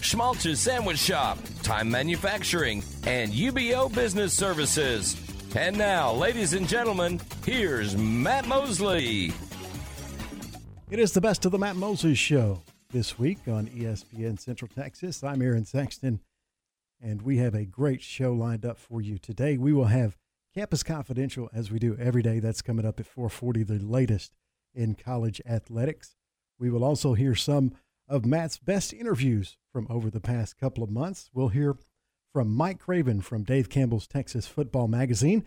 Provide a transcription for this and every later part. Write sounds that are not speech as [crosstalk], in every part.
Schmaltz's Sandwich Shop, Time Manufacturing, and UBO Business Services. And now, ladies and gentlemen, here's Matt Mosley. It is the best of the Matt Mosley Show this week on ESPN Central Texas. I'm Aaron Sexton, and we have a great show lined up for you today. We will have Campus Confidential as we do every day. That's coming up at 4:40, the latest in college athletics. We will also hear some of Matt's best interviews from over the past couple of months. We'll hear from Mike Craven from Dave Campbell's Texas Football Magazine.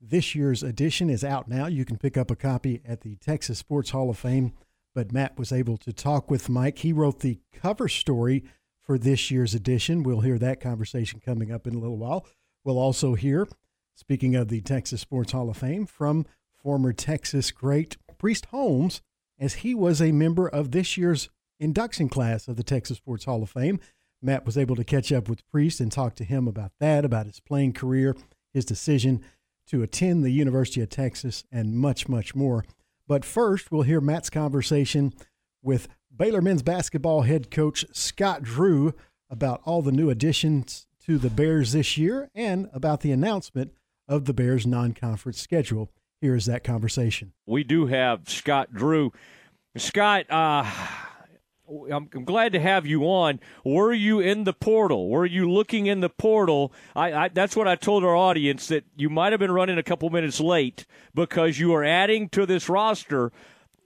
This year's edition is out now. You can pick up a copy at the Texas Sports Hall of Fame. But Matt was able to talk with Mike. He wrote the cover story for this year's edition. We'll hear that conversation coming up in a little while. We'll also hear, speaking of the Texas Sports Hall of Fame, from former Texas great Priest Holmes, as he was a member of this year's induction class of the Texas Sports Hall of Fame. Matt was able to catch up with Priest and talk to him about that, about his playing career, his decision to attend the University of Texas, and much, much more. But first, we'll hear Matt's conversation with Baylor men's basketball head coach Scott Drew about all the new additions to the Bears this year and about the announcement of the Bears non conference schedule. Here's that conversation. We do have Scott Drew. Scott, uh, I'm, I'm, glad to have you on. Were you in the portal? Were you looking in the portal? I, I, that's what I told our audience that you might have been running a couple minutes late because you are adding to this roster,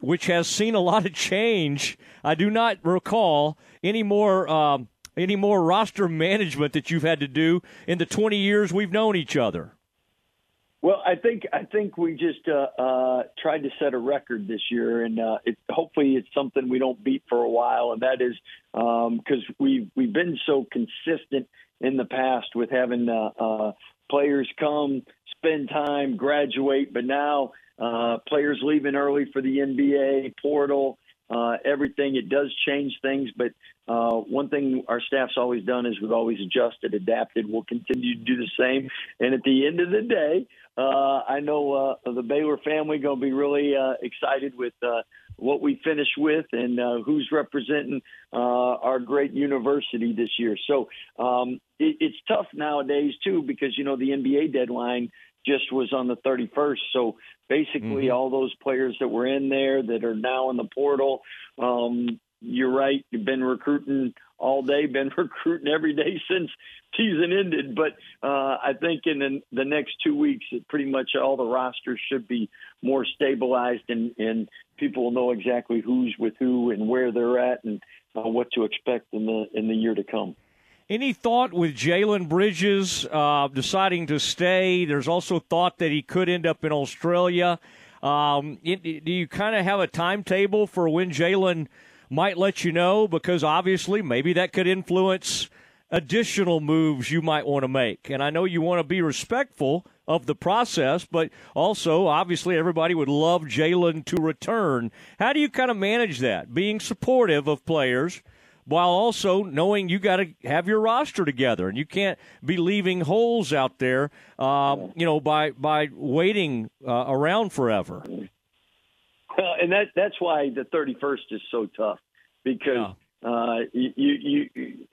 which has seen a lot of change. I do not recall any more. Um, any more roster management that you've had to do in the 20 years we've known each other? Well, I think I think we just uh, uh, tried to set a record this year, and uh, it, hopefully it's something we don't beat for a while. And that is because um, we've we've been so consistent in the past with having uh, uh, players come, spend time, graduate, but now uh, players leaving early for the NBA portal. Everything it does change things, but one thing our staff's always done is we've always adjusted, adapted. We'll continue to do the same. And at the end of the day, uh, I know uh, the Baylor family going to be really uh, excited with uh, what we finish with and uh, who's representing uh, our great university this year. So um, it, it's tough nowadays too because you know the NBA deadline just was on the 31st. So basically, mm-hmm. all those players that were in there that are now in the portal, um, you're right. You've been recruiting all day, [laughs] been recruiting every day since season ended. But uh, I think in the, the next two weeks, pretty much all the rosters should be more stabilized, and, and people will know exactly who's with who and where they're at, and uh, what to expect in the in the year to come. Any thought with Jalen Bridges uh, deciding to stay? There's also thought that he could end up in Australia. Um, it, do you kind of have a timetable for when Jalen might let you know? Because obviously, maybe that could influence additional moves you might want to make. And I know you want to be respectful of the process, but also, obviously, everybody would love Jalen to return. How do you kind of manage that? Being supportive of players while also knowing you got to have your roster together and you can't be leaving holes out there, uh, you know, by by waiting uh, around forever. Well, and that that's why the 31st is so tough because yeah. uh, you you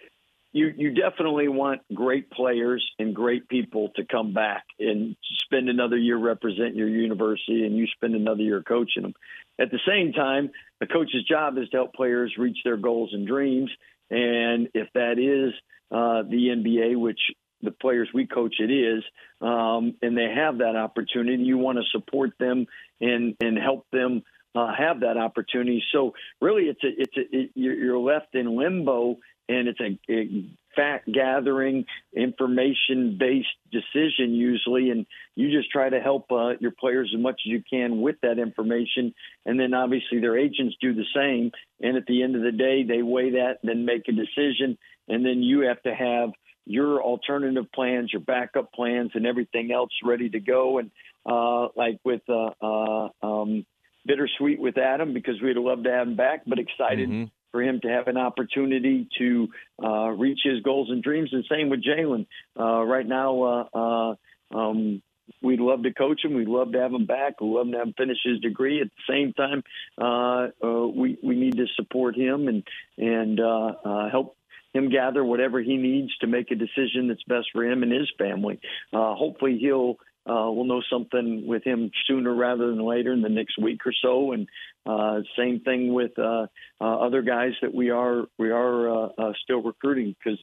you you definitely want great players and great people to come back and spend another year representing your university, and you spend another year coaching them. At the same time, the coach's job is to help players reach their goals and dreams. And if that is uh, the NBA, which the players we coach it is, um, and they have that opportunity, you want to support them and and help them uh, have that opportunity. So really, it's a it's a it, you're left in limbo and it's a, a fact gathering, information based decision usually, and you just try to help uh, your players as much as you can with that information, and then obviously their agents do the same. And at the end of the day, they weigh that, and then make a decision, and then you have to have your alternative plans, your backup plans, and everything else ready to go. And uh, like with uh, uh, um, bittersweet with Adam because we'd love to have him back, but excited mm-hmm. for him to have an opportunity to uh, reach his goals and dreams. And same with Jalen. Uh, right now, uh, uh, um, we'd love to coach him. We'd love to have him back. We'd love to have him finish his degree. At the same time, uh, uh, we we need to support him and and uh, uh, help him gather whatever he needs to make a decision that's best for him and his family. Uh, hopefully, he'll uh, we'll know something with him sooner rather than later in the next week or so. And uh, same thing with uh, uh, other guys that we are we are uh, uh, still recruiting because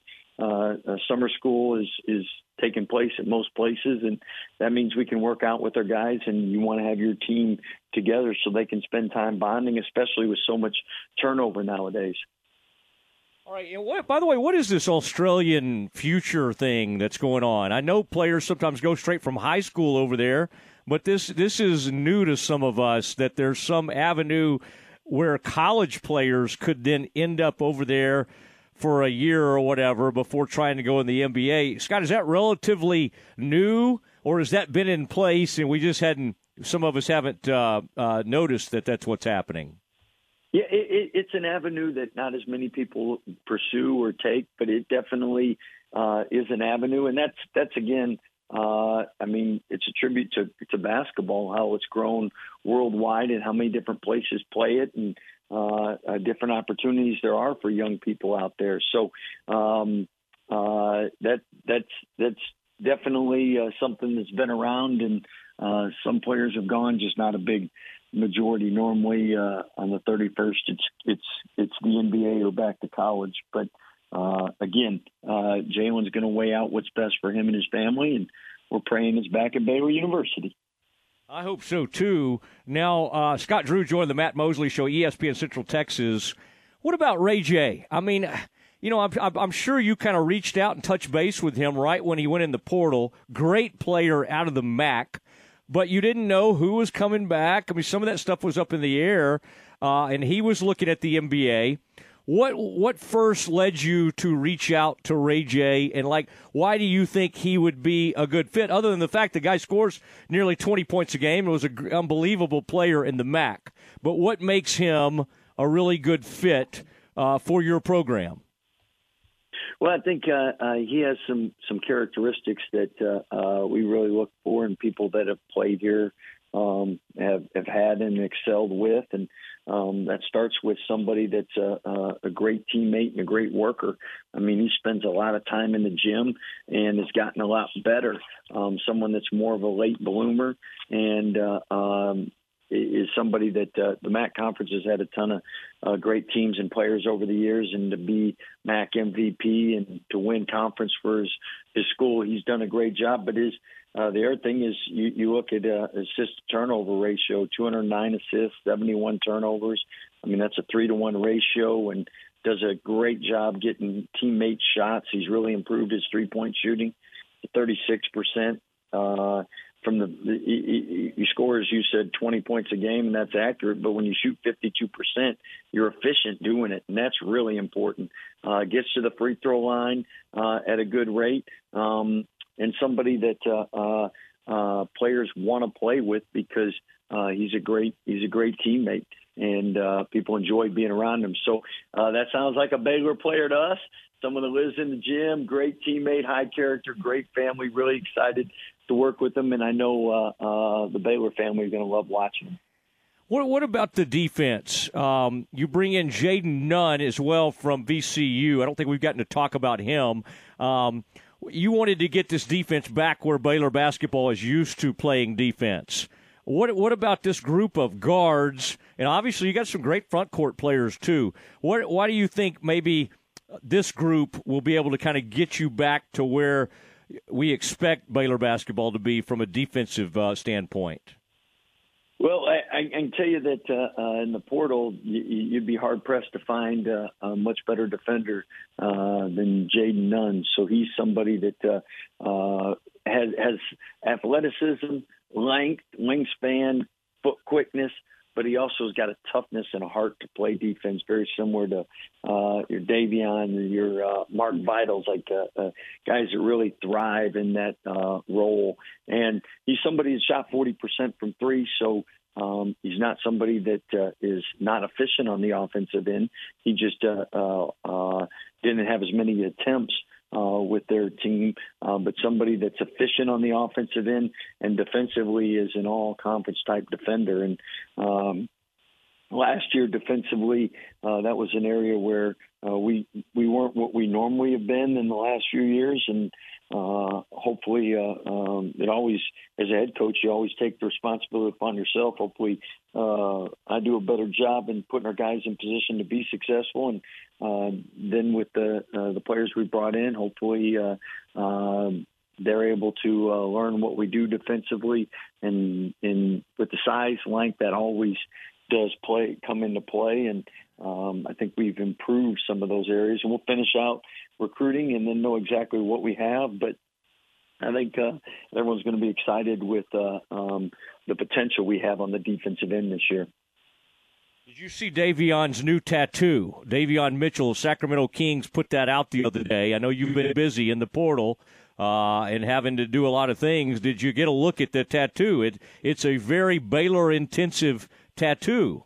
summer school is is taking place at most places, and that means we can work out with our guys. And you want to have your team together so they can spend time bonding, especially with so much turnover nowadays. All right. And what, by the way, what is this Australian future thing that's going on? I know players sometimes go straight from high school over there, but this this is new to some of us. That there's some avenue where college players could then end up over there for a year or whatever before trying to go in the NBA. Scott, is that relatively new, or has that been in place and we just hadn't? Some of us haven't uh, uh, noticed that that's what's happening. Yeah, it, it, it's an avenue that not as many people pursue or take, but it definitely uh, is an avenue, and that's that's again. Uh, I mean, it's a tribute to to basketball, how it's grown worldwide, and how many different places play it, and uh, uh, different opportunities there are for young people out there. So um, uh, that that's that's definitely uh, something that's been around, and uh, some players have gone, just not a big majority. Normally uh, on the 31st, it's it's it's the NBA or back to college. But uh, again, uh, Jalen's going to weigh out what's best for him and his family, and we're praying it's back at Baylor University. I hope so too. Now, uh, Scott Drew joined the Matt Mosley Show, ESPN Central Texas. What about Ray J? I mean, you know, I'm, I'm sure you kind of reached out and touched base with him right when he went in the portal. Great player out of the MAC but you didn't know who was coming back. I mean, some of that stuff was up in the air, uh, and he was looking at the NBA. What what first led you to reach out to Ray J and like why do you think he would be a good fit other than the fact the guy scores nearly 20 points a game and was an unbelievable player in the MAC but what makes him a really good fit uh, for your program well, I think uh, uh, he has some some characteristics that uh, uh, we really look for in people that have played here, um, have have had and excelled with, and um, that starts with somebody that's a, a great teammate and a great worker. I mean, he spends a lot of time in the gym and has gotten a lot better. Um, someone that's more of a late bloomer and uh, um, is somebody that uh, the MAC conference has had a ton of uh, great teams and players over the years, and to be MAC MVP and to win conference for his, his school, he's done a great job. But his uh, the other thing is you, you look at uh, assist turnover ratio, 209 assists, 71 turnovers. I mean that's a three to one ratio, and does a great job getting teammate shots. He's really improved his three point shooting to 36 percent. Uh, from the you, score as you said 20 points a game and that's accurate but when you shoot 52% you're efficient doing it and that's really important uh, gets to the free throw line uh, at a good rate um, and somebody that uh, uh, uh players want to play with because uh, he's a great he's a great teammate and uh, people enjoy being around him. So uh, that sounds like a Baylor player to us. Someone that lives in the gym, great teammate, high character, great family. Really excited to work with them, and I know uh, uh, the Baylor family is going to love watching them. What, what about the defense? Um, you bring in Jayden Nunn as well from VCU. I don't think we've gotten to talk about him. Um, you wanted to get this defense back where Baylor basketball is used to playing defense. What what about this group of guards? And obviously, you got some great front court players too. What why do you think maybe this group will be able to kind of get you back to where we expect Baylor basketball to be from a defensive uh, standpoint? Well, I, I, can tell you that uh, uh, in the portal, you, would be hard pressed to find uh, a much better defender uh, than Jayden Nunn. So he's somebody that uh, uh, has, has athleticism, length, wingspan, foot quickness, but he also has got a toughness and a heart to play defense, very similar to uh, your Davion, your uh, Mark Vitals, like uh, uh, guys that really thrive in that uh, role. And he's somebody that shot 40% from three, so um, he's not somebody that uh, is not efficient on the offensive end. He just uh, uh, uh, didn't have as many attempts uh, with their team, uh, but somebody that's efficient on the offensive end and defensively is an all conference type defender. And um, last year, defensively, uh, that was an area where uh, we we weren't what we normally have been in the last few years, and uh, hopefully, uh, um, it always, as a head coach, you always take the responsibility upon yourself. Hopefully, uh, I do a better job in putting our guys in position to be successful, and then with the uh, the players we brought in, hopefully. Uh, um, they're able to uh, learn what we do defensively, and and with the size, length, that always does play come into play. And um, I think we've improved some of those areas, and we'll finish out recruiting and then know exactly what we have. But I think uh, everyone's going to be excited with uh, um, the potential we have on the defensive end this year. Did you see Davion's new tattoo? Davion Mitchell, Sacramento Kings, put that out the other day. I know you've been busy in the portal uh, and having to do a lot of things. Did you get a look at the tattoo? It, it's a very Baylor intensive tattoo.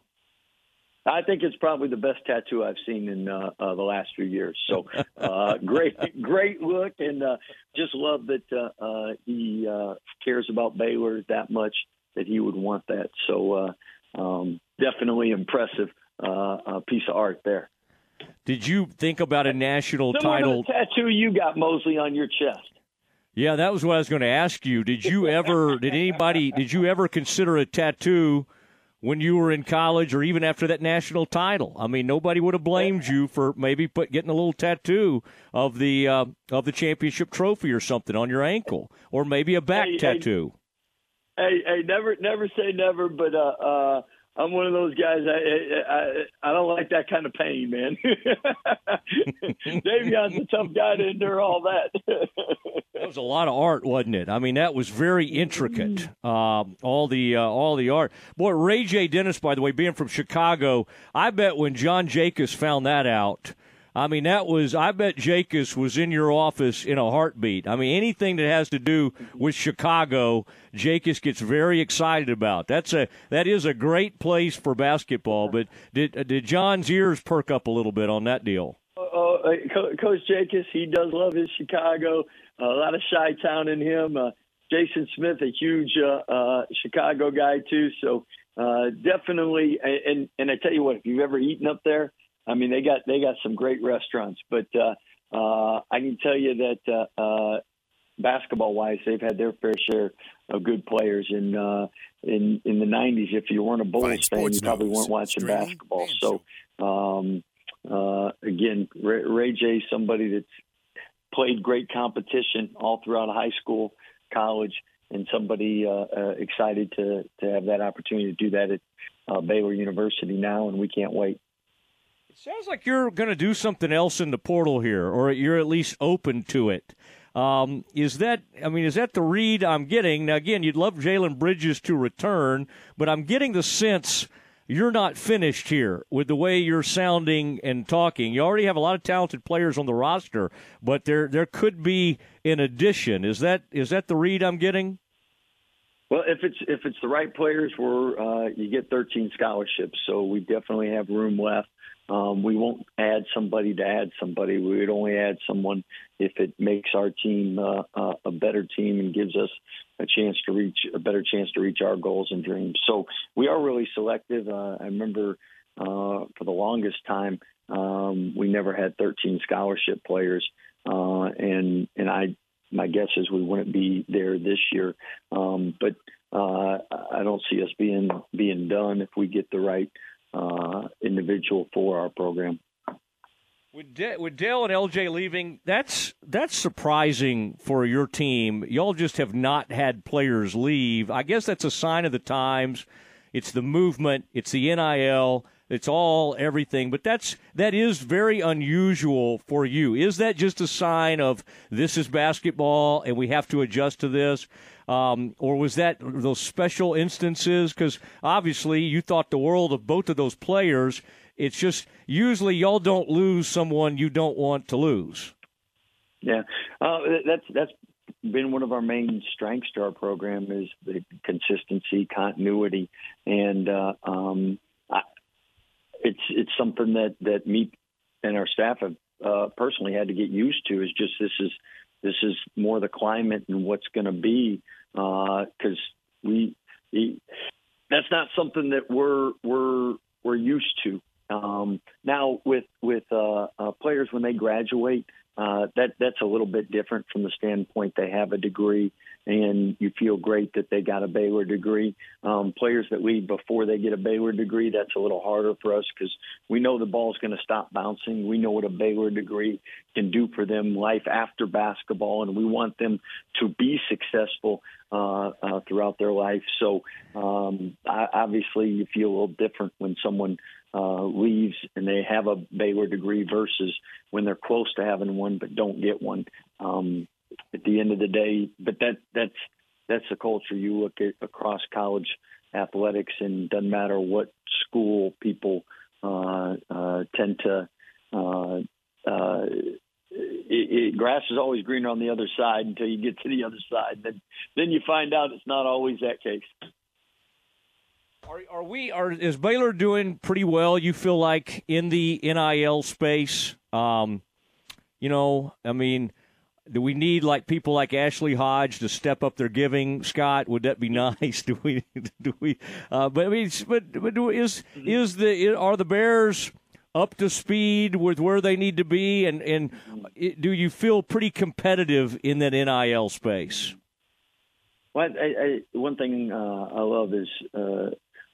I think it's probably the best tattoo I've seen in uh, uh, the last few years. So [laughs] uh, great, great look, and uh, just love that uh, uh, he uh, cares about Baylor that much that he would want that. So uh, um, definitely impressive uh, uh, piece of art there. Did you think about a national Similar title tattoo you got Mosley on your chest? Yeah, that was what I was going to ask you. Did you ever? [laughs] did anybody? Did you ever consider a tattoo? when you were in college or even after that national title. I mean, nobody would have blamed you for maybe put getting a little tattoo of the uh, of the championship trophy or something on your ankle, or maybe a back hey, tattoo. Hey, hey, hey, never, never say never, but uh, uh, I'm one of those guys. I, I I don't like that kind of pain, man. [laughs] Davion's a tough guy to endure all that. [laughs] that was a lot of art, wasn't it? I mean, that was very intricate. Uh, all the uh, all the art. Boy, Ray J. Dennis, by the way, being from Chicago, I bet when John Jakus found that out I mean, that was, I bet Jakus was in your office in a heartbeat. I mean, anything that has to do with Chicago, Jakus gets very excited about. That's a, that is a great place for basketball, but did, did John's ears perk up a little bit on that deal? Uh, Coach Jakus, he does love his Chicago. a lot of Chi Town in him. Uh, Jason Smith, a huge uh, uh, Chicago guy too. So uh, definitely, and and I tell you what, if you've ever eaten up there, I mean, they got they got some great restaurants, but uh, uh, I can tell you that uh, uh, basketball wise, they've had their fair share of good players. In uh, in in the '90s, if you weren't a Bulls fan, you probably weren't watching basketball. So um, uh, again, Ray, Ray J, somebody that's played great competition all throughout high school, college, and somebody uh, uh, excited to to have that opportunity to do that at uh, Baylor University now, and we can't wait. Sounds like you're going to do something else in the portal here, or you're at least open to it. Um, is that, I mean, is that the read I'm getting? Now, again, you'd love Jalen Bridges to return, but I'm getting the sense you're not finished here with the way you're sounding and talking. You already have a lot of talented players on the roster, but there there could be an addition. Is that is that the read I'm getting? Well, if it's if it's the right players, where uh, you get 13 scholarships, so we definitely have room left. Um, we won't add somebody to add somebody. We would only add someone if it makes our team uh, uh, a better team and gives us a chance to reach a better chance to reach our goals and dreams. So we are really selective. Uh, I remember uh, for the longest time um, we never had 13 scholarship players, uh, and and I my guess is we wouldn't be there this year. Um, but uh, I don't see us being being done if we get the right uh, individual for our program. With, with Dell and LJ leaving, that's that's surprising for your team. Y'all just have not had players leave. I guess that's a sign of the times. It's the movement. It's the NIL. It's all everything. But that's that is very unusual for you. Is that just a sign of this is basketball and we have to adjust to this? Um, or was that those special instances? Because obviously you thought the world of both of those players. It's just usually y'all don't lose someone you don't want to lose. Yeah, uh, that's that's been one of our main strengths to our program is the consistency, continuity, and uh, um, it's it's something that that me and our staff have uh, personally had to get used to. Is just this is this is more the climate and what's going to be because uh, we, we that's not something that we're we're we're used to. Um, now with with uh, uh, players when they graduate, uh, that that's a little bit different from the standpoint they have a degree and you feel great that they got a Baylor degree. Um, players that leave before they get a Baylor degree, that's a little harder for us because we know the ball's going to stop bouncing. We know what a Baylor degree can do for them life after basketball, and we want them to be successful uh, uh, throughout their life. So um, I, obviously, you feel a little different when someone uh, leaves and they have a Baylor degree versus when they're close to having one but don't get one. Um, at the end of the day, but that that's that's the culture you look at across college athletics, and doesn't matter what school people uh, uh, tend to. Uh, uh, it, it, grass is always greener on the other side until you get to the other side. Then, then you find out it's not always that case. Are, are we? Are is Baylor doing pretty well? You feel like in the NIL space? Um, you know, I mean, do we need like people like Ashley Hodge to step up their giving? Scott, would that be [laughs] nice? Do we? Do we? Uh, but I mean, but, but do, is is the are the Bears up to speed with where they need to be? And and do you feel pretty competitive in that NIL space? Well, I, I, one thing uh, I love is uh,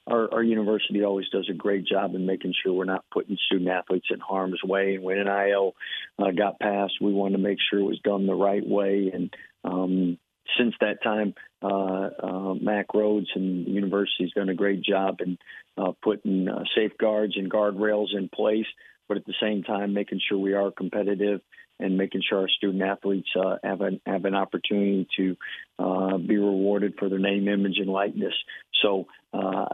our, our, university always does a great job in making sure we're not putting student athletes in harm's way. And when NIL uh, got passed, we wanted to make sure it was done the right way. And um, since that time, uh, uh, Mack Rhoades and the university's done a great job in uh, putting uh, safeguards and guardrails in place, but at the same time, making sure we are competitive and making sure our student athletes uh, have an have an opportunity to uh, be rewarded for their name, image, and likeness. So. Uh,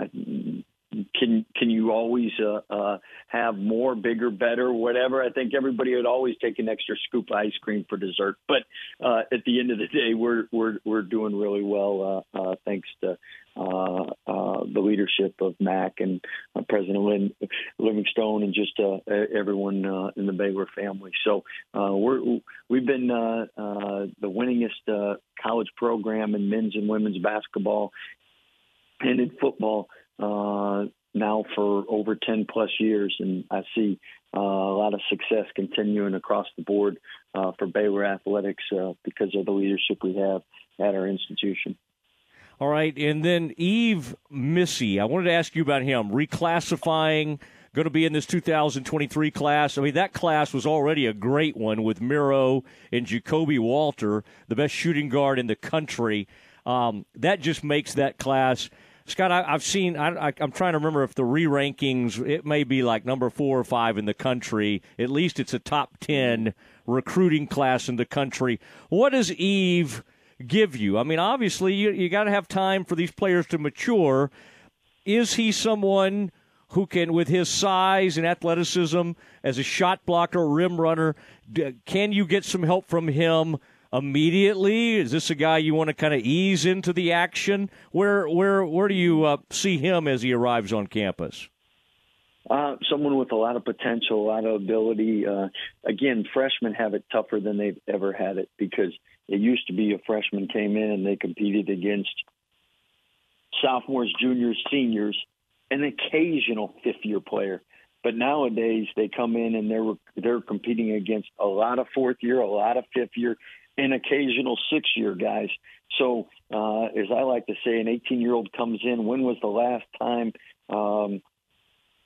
can can you always uh, uh, have more, bigger, better, whatever? I think everybody would always take an extra scoop of ice cream for dessert, but uh, at the end of the day, we're we're we're doing really well uh, uh, thanks to uh, the leadership of Mack and President Lynn, Livingstone and just everyone in the Baylor family. So we're we've been the winningest college program in men's and women's basketball and in football uh, now for over 10 plus years, and I see uh, a lot of success continuing across the board uh, for Baylor athletics uh, because of the leadership we have at our institution. All right, and then Yves Missi, I wanted to ask you about him reclassifying. Going to be in this 2023 class. I mean, that class was already a great one with Miro and Ja'Kobe Walter, the best shooting guard in the country. Um, that just makes that class Scott, I, have seen. I, am trying to remember if the re-rankings. It may be like number four or five in the country. At least it's a top ten recruiting class in the country. What does Yves give you? I mean, obviously, you you got to have time for these players to mature. Is he someone who can, with his size and athleticism as a shot blocker, rim runner, can you get some help from him? Immediately? Is this a guy you want to kind of ease into the action? Where where where do you uh, see him as he arrives on campus? Uh, someone with a lot of potential, a lot of ability. Uh, again, freshmen have it tougher than they've ever had it because it used to be a freshman came in and they competed against sophomores, juniors, seniors, an occasional fifth year player. But nowadays they come in and they're they're competing against a lot of fourth year, a lot of fifth year, and occasional six year guys. So, uh, as I like to say, an 18 year old comes in. When was the last time um,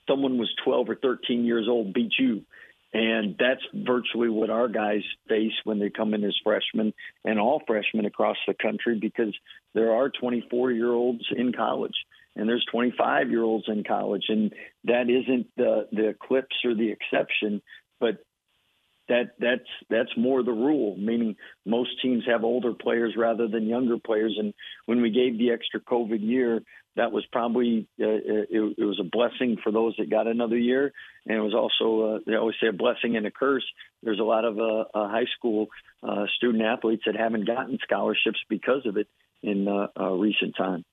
someone was 12 or 13 years old beat you? And that's virtually what our guys face when they come in as freshmen and all freshmen across the country because there are 24 year olds in college. and there's 25 year olds in college, and that isn't the the eclipse or the exception, but that that's that's more the rule. Meaning most teams have older players rather than younger players, and when we gave the extra COVID year, that was probably uh, uh, it, it, was a blessing for those that got another year, and it was also uh, they always say a blessing and a curse. There's a lot of uh, uh high school uh, student athletes that haven't gotten scholarships because of it in recent time.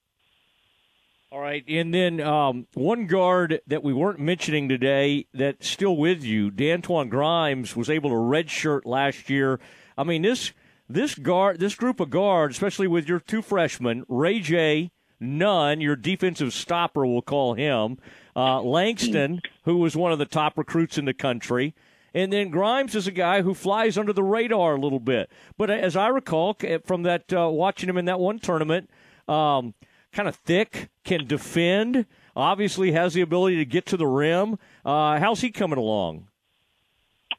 All right, and then um, one guard that we weren't mentioning today that's still with you, Dantwan Grimes, was able to redshirt last year. I mean this this guard, this group of guards, especially with your two freshmen, Ray J Nunn, your defensive stopper, we'll call him. Uh, Langston, who was one of the top recruits in the country. And then Grimes is a guy who flies under the radar a little bit. But as I recall from that uh, watching him in that one tournament, um, kind of thick, can defend, obviously has the ability to get to the rim. Uh, how's he coming along?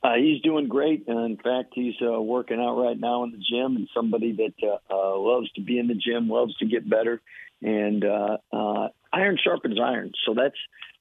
Uh, he's doing great. Uh, in fact, he's uh, working out right now in the gym, and somebody that uh, uh, loves to be in the gym, loves to get better and uh, uh, iron sharpens iron. So that's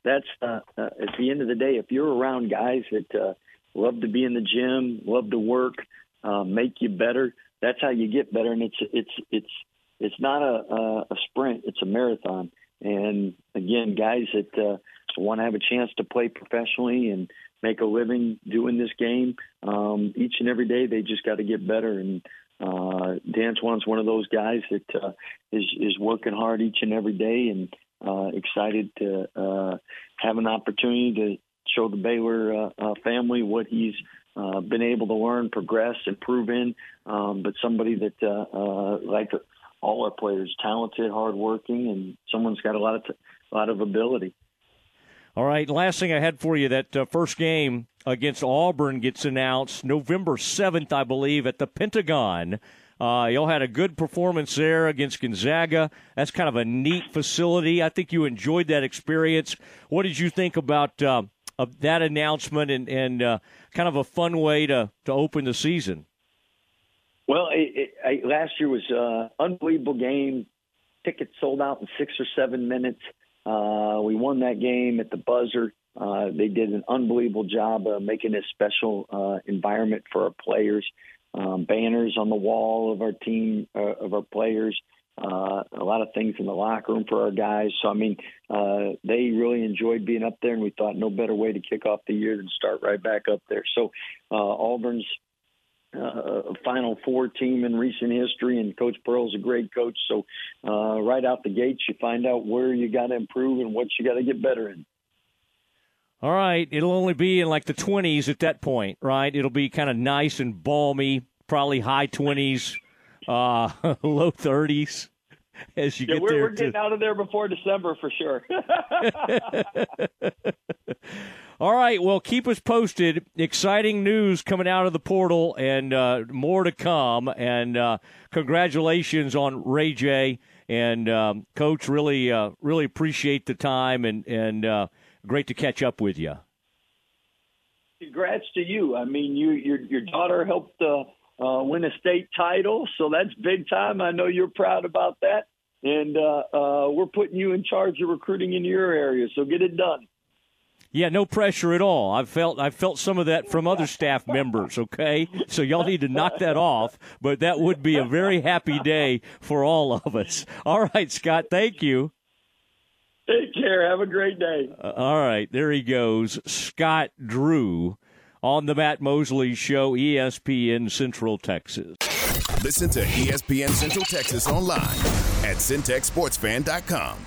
that's uh, uh, at the end of the day, if you're around guys that uh, love to be in the gym, love to work, uh, make you better, that's how you get better. And it's it's it's it's not a, a sprint; it's a marathon. And again, guys that uh, want to have a chance to play professionally and make a living doing this game, um, each and every day they just got to get better. And uh, Dantwan's one of those guys that uh, is is working hard each and every day, and uh, excited to uh, have an opportunity to show the Baylor uh, uh, family what he's uh, been able to learn, progress, improve in. Um, but somebody that, uh, uh, like all our players, talented, hardworking, and someone's got a lot of t- a lot of ability. All right, last thing I had for you that uh, first game against Auburn gets announced November 7th, I believe, at the Pentagon. Uh, y'all had a good performance there against Gonzaga. That's kind of a neat facility. I think you enjoyed that experience. What did you think about uh, that announcement and, and uh, kind of a fun way to, to open the season? Well, it, it, I, last year was an uh, unbelievable game. Tickets sold out in six or seven minutes. Uh, we won that game at the buzzer. Uh, they did an unbelievable job of making a special uh, environment for our players. Um, banners on the wall of our team, uh, of our players, uh, a lot of things in the locker room for our guys. So, I mean, uh, they really enjoyed being up there, and we thought no better way to kick off the year than start right back up there. So, uh, Auburn's uh, Final Four team in recent history, and Coach Pearl's a great coach. So, uh, right out the gates, you find out where you got to improve and what you got to get better in. All right, it'll only be in like the 20s at that point, right? It'll be kind of nice and balmy, probably high 20s, uh, [laughs] low 30s [laughs] as you yeah, get we're, there. We're getting out of there before December for sure. [laughs] [laughs] All right. Well, keep us posted. Exciting news coming out of the portal and uh, more to come. And uh, congratulations on Ray J. And um, Coach, really, uh, really appreciate the time and and uh, great to catch up with you. Congrats to you. I mean, you your your daughter helped uh, uh, win a state title, so that's big time. I know you're proud about that, and we're putting you in charge of recruiting in your area. So get it done. Yeah, no pressure at all. I've felt I've felt some of that from other staff members. Okay, so y'all need to knock that off. But that would be a very happy day for all of us. All right, Scott. Thank you. Take care. Have a great day. Uh, all right, there he goes, Scott Drew, on the Matt Mosley Show, ESPN Central Texas. Listen to ESPN Central Texas online at centexsportsfan.com.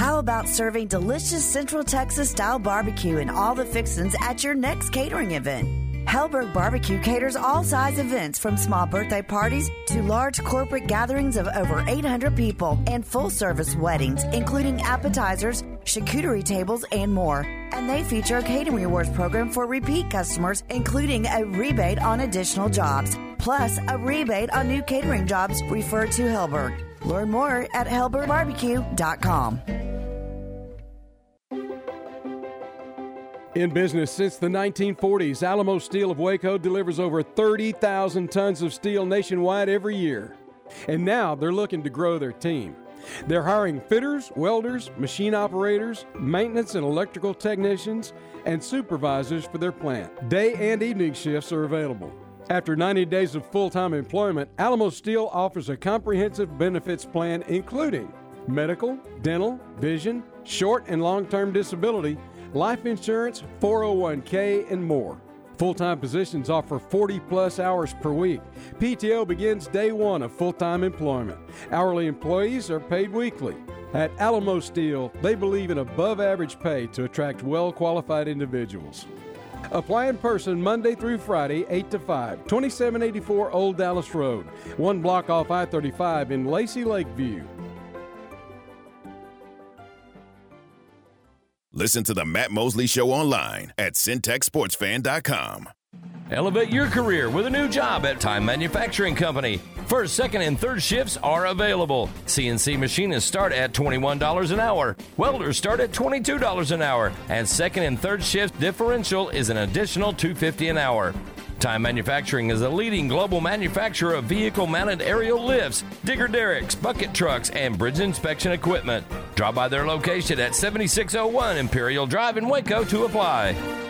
How about serving delicious Central Texas style barbecue and all the fixins at your next catering event? Helberg Barbecue caters all size events from small birthday parties to large corporate gatherings of over 800 people and full service weddings, including appetizers, charcuterie tables, and more. And they feature a catering rewards program for repeat customers, including a rebate on additional jobs, plus a rebate on new catering jobs referred to Helberg. Learn more at helbergbarbecue.com. In business since the 1940s, Alamo Steel of Waco delivers over 30,000 tons of steel nationwide every year. And now they're looking to grow their team. They're hiring fitters, welders, machine operators, maintenance and electrical technicians, and supervisors for their plant. Day and evening shifts are available. After 90 days of full time employment, Alamo Steel offers a comprehensive benefits plan including medical, dental, vision, short and long term disability life insurance, 401k, and more. Full time positions offer 40 plus hours per week. PTO begins day one of full time employment. Hourly employees are paid weekly. At Alamo Steel, they believe in above average pay to attract well qualified individuals. Apply in person Monday through Friday, 8 to 5, 2784 Old Dallas Road, one block off I 35 in Lacy Lakeview. Listen to the Matt Mosley Show online at centexsportsfan.com. Elevate your career with a new job at Time Manufacturing Company. First, second, and third shifts are available. CNC machinists start at $21 an hour. Welders start at $22 an hour. And second and third shift differential is an additional 250 an hour. Time Manufacturing is a leading global manufacturer of vehicle mounted aerial lifts, digger derricks, bucket trucks, and bridge inspection equipment. Drop by their location at 7601 Imperial Drive in Waco to apply.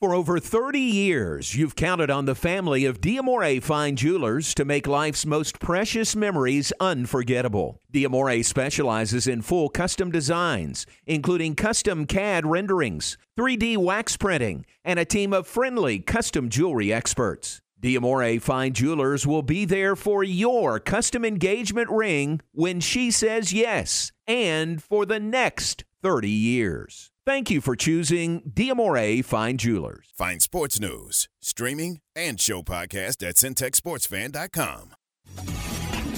For over 30 years, you've counted on the family of Diamore Fine Jewelers to make life's most precious memories unforgettable. Diamore specializes in full custom designs, including custom CAD renderings, 3D wax printing, and a team of friendly custom jewelry experts. Diamore Fine Jewelers will be there for your custom engagement ring when she says yes, and for the next 30 years. Thank you for choosing Diamore Fine Jewelers. Find sports news, streaming, and show podcast at centexsportsfan.com.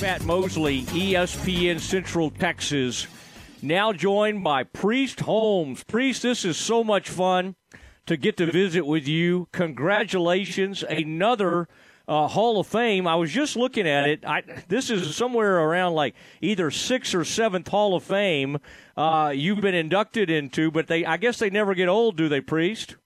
Matt Mosley, ESPN Central Texas, now joined by Priest Holmes. Priest, this is so much fun to get to visit with you. Congratulations, another uh, Hall of Fame. I was just looking at it. I, this is somewhere around like either sixth or seventh Hall of Fame uh, you've been inducted into, but they I guess they never get old, do they, Priest?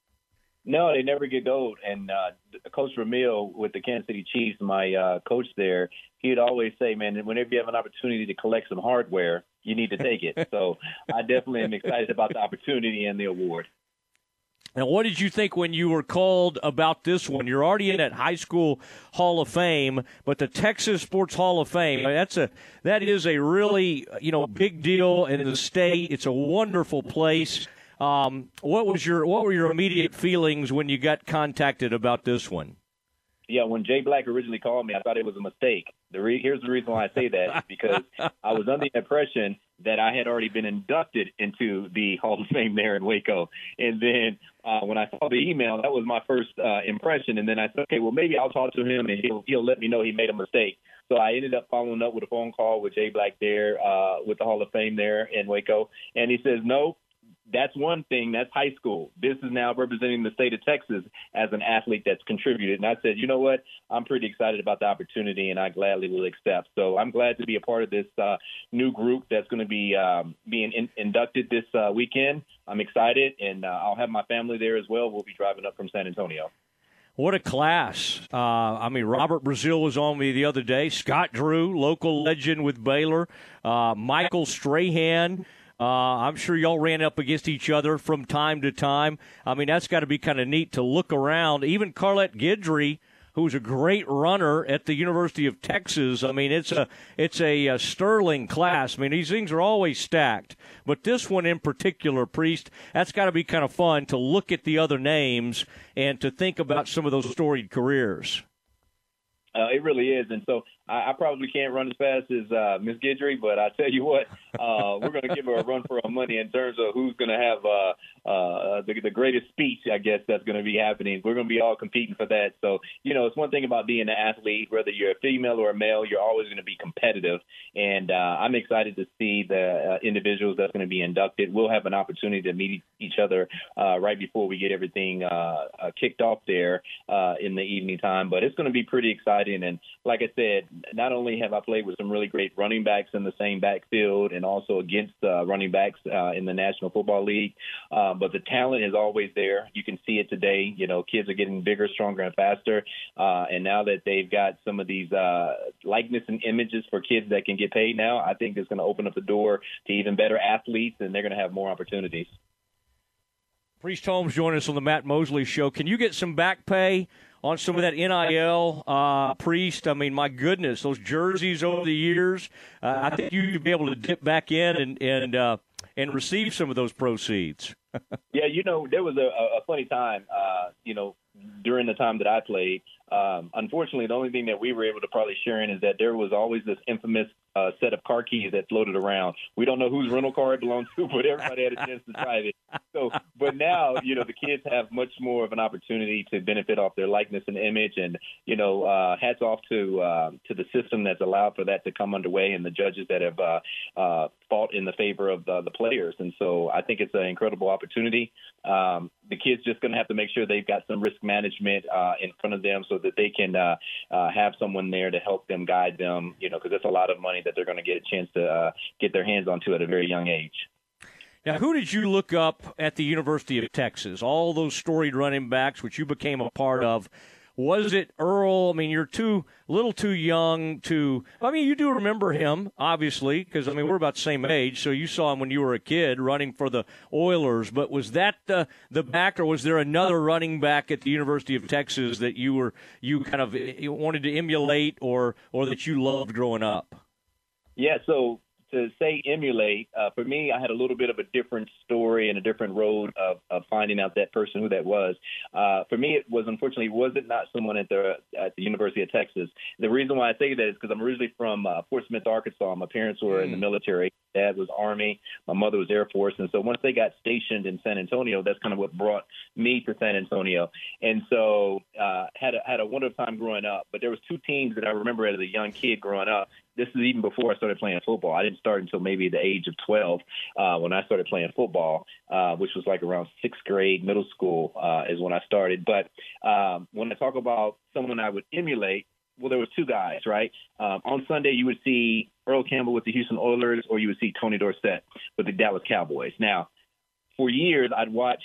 No, they never get old. And uh, Coach Vermeil with the Kansas City Chiefs, my uh, coach there, he'd always say, man, whenever you have an opportunity to collect some hardware, you need to take it. [laughs] so I definitely am excited about the opportunity and the award. And what did you think when you were called about this one? You're already in that high school Hall of Fame, but the Texas Sports Hall of Fame, that's a that is a really, you know, big deal in the state. It's a wonderful place. Um, what was your what were your immediate feelings when you got contacted about this one? Yeah, when Jay Black originally called me, I thought it was a mistake. The re- here's the reason why I say that because I was under the impression that I had already been inducted into the Hall of Fame there in Waco, and then uh, when I saw the email, that was my first uh, impression. And then I said, okay, well maybe I'll talk to him and he'll he'll let me know he made a mistake. So I ended up following up with a phone call with Jay Black there uh, with the Hall of Fame there in Waco, and he says no, that's one thing. That's high school. This is now representing the state of Texas as an athlete that's contributed. And I said, you know what? I'm pretty excited about the opportunity, and I gladly will accept. So I'm glad to be a part of this uh, new group that's going to be um, being in- inducted this uh, weekend. I'm excited, and uh, I'll have my family there as well. We'll be driving up from San Antonio. What a class! Uh, I mean, Robert Brazile was on me the other day. Scott Drew, local legend with Baylor. Uh, Michael Strahan. Uh, I'm sure y'all ran up against each other from time to time. I mean, that's got to be kind of neat to look around. Even Carlette Guidry, who's a great runner at the University of Texas. I mean, it's a it's a, a sterling class. I mean, these things are always stacked, but this one in particular, Priest, that's got to be kind of fun to look at the other names and to think about some of those storied careers. Uh, it really is, and so I, I probably can't run as fast as uh, Miss Guidry, but I tell you what, uh, [laughs] we're going to give her a run for our money in terms of who's going to have uh, uh, the, the greatest speech. I guess that's going to be happening. We're going to be all competing for that. So you know, it's one thing about being an athlete, whether you're a female or a male, you're always going to be competitive. And uh, I'm excited to see the uh, individuals that's going to be inducted. We'll have an opportunity to meet each other uh, right before we get everything uh, uh, kicked off there uh, in the evening time. But it's going to be pretty exciting. And like I said, not only have I played with some really great running backs in the same backfield and also against uh, running backs uh, in the National Football League, uh, but the talent is always there. You can see it today. You know, kids are getting bigger, stronger, and faster. Uh, and now that they've got some of these uh, likeness and images for kids that can get paid now, I think it's going to open up the door to even better athletes, and they're going to have more opportunities. Priest Holmes joining us on the Matt Mosley Show. Can you get some back pay on some of that NIL uh, priest. I mean, my goodness, those jerseys over the years. Uh, I think you'd be able to dip back in and and uh, and receive some of those proceeds. [laughs] yeah, you know, there was a, a funny time. Uh, you know, during the time that I played. Um, unfortunately, the only thing that we were able to probably share in is that there was always this infamous uh, set of car keys that floated around. We don't know whose rental car it belongs to, [laughs] but everybody had a chance to drive it. So, but now, you know, the kids have much more of an opportunity to benefit off their likeness and image, and you know, uh, hats off to uh, to the system that's allowed for that to come underway, and the judges that have uh, uh, fought in the favor of the, the players. And so, I think it's an incredible opportunity. Um, the kids just going to have to make sure they've got some risk management uh, in front of them so that they can uh, uh, have someone there to help them guide them. You know, because it's a lot of money that they're going to get a chance to uh, get their hands onto at a very young age. Now, who did you look up at the University of Texas? All those storied running backs, which you became a part of. Was it Earl? I mean, you're too little too young to. I mean, you do remember him, obviously, because I mean we're about the same age, so you saw him when you were a kid running for the Oilers. But was that the the back, or was there another running back at the University of Texas that you were you kind of wanted to emulate, or or that you loved growing up? Yeah, so to say emulate, uh, for me, I had a little bit of a different story and a different road of, of finding out that person who that was. Uh, for me, it was unfortunately wasn't not someone at the at the University of Texas. The reason why I say that is because I'm originally from uh, Fort Smith, Arkansas. My parents were mm. in the hmm. military. Dad was Army. My mother was Air Force. And so once they got stationed in San Antonio, that's kind of what brought me to San Antonio. And so uh, had a, had a wonderful time growing up. But there was two teams that I remember as a young kid growing up this is even before I started playing football. I didn't start until maybe the age of 12 uh, when I started playing football, uh, which was like around sixth grade, middle school uh, is when I started. But um, when I talk about someone I would emulate, well, there was two guys, right? Um, on Sunday, you would see Earl Campbell with the Houston Oilers, or you would see Tony Dorsett with the Dallas Cowboys. Now, for years, I'd watch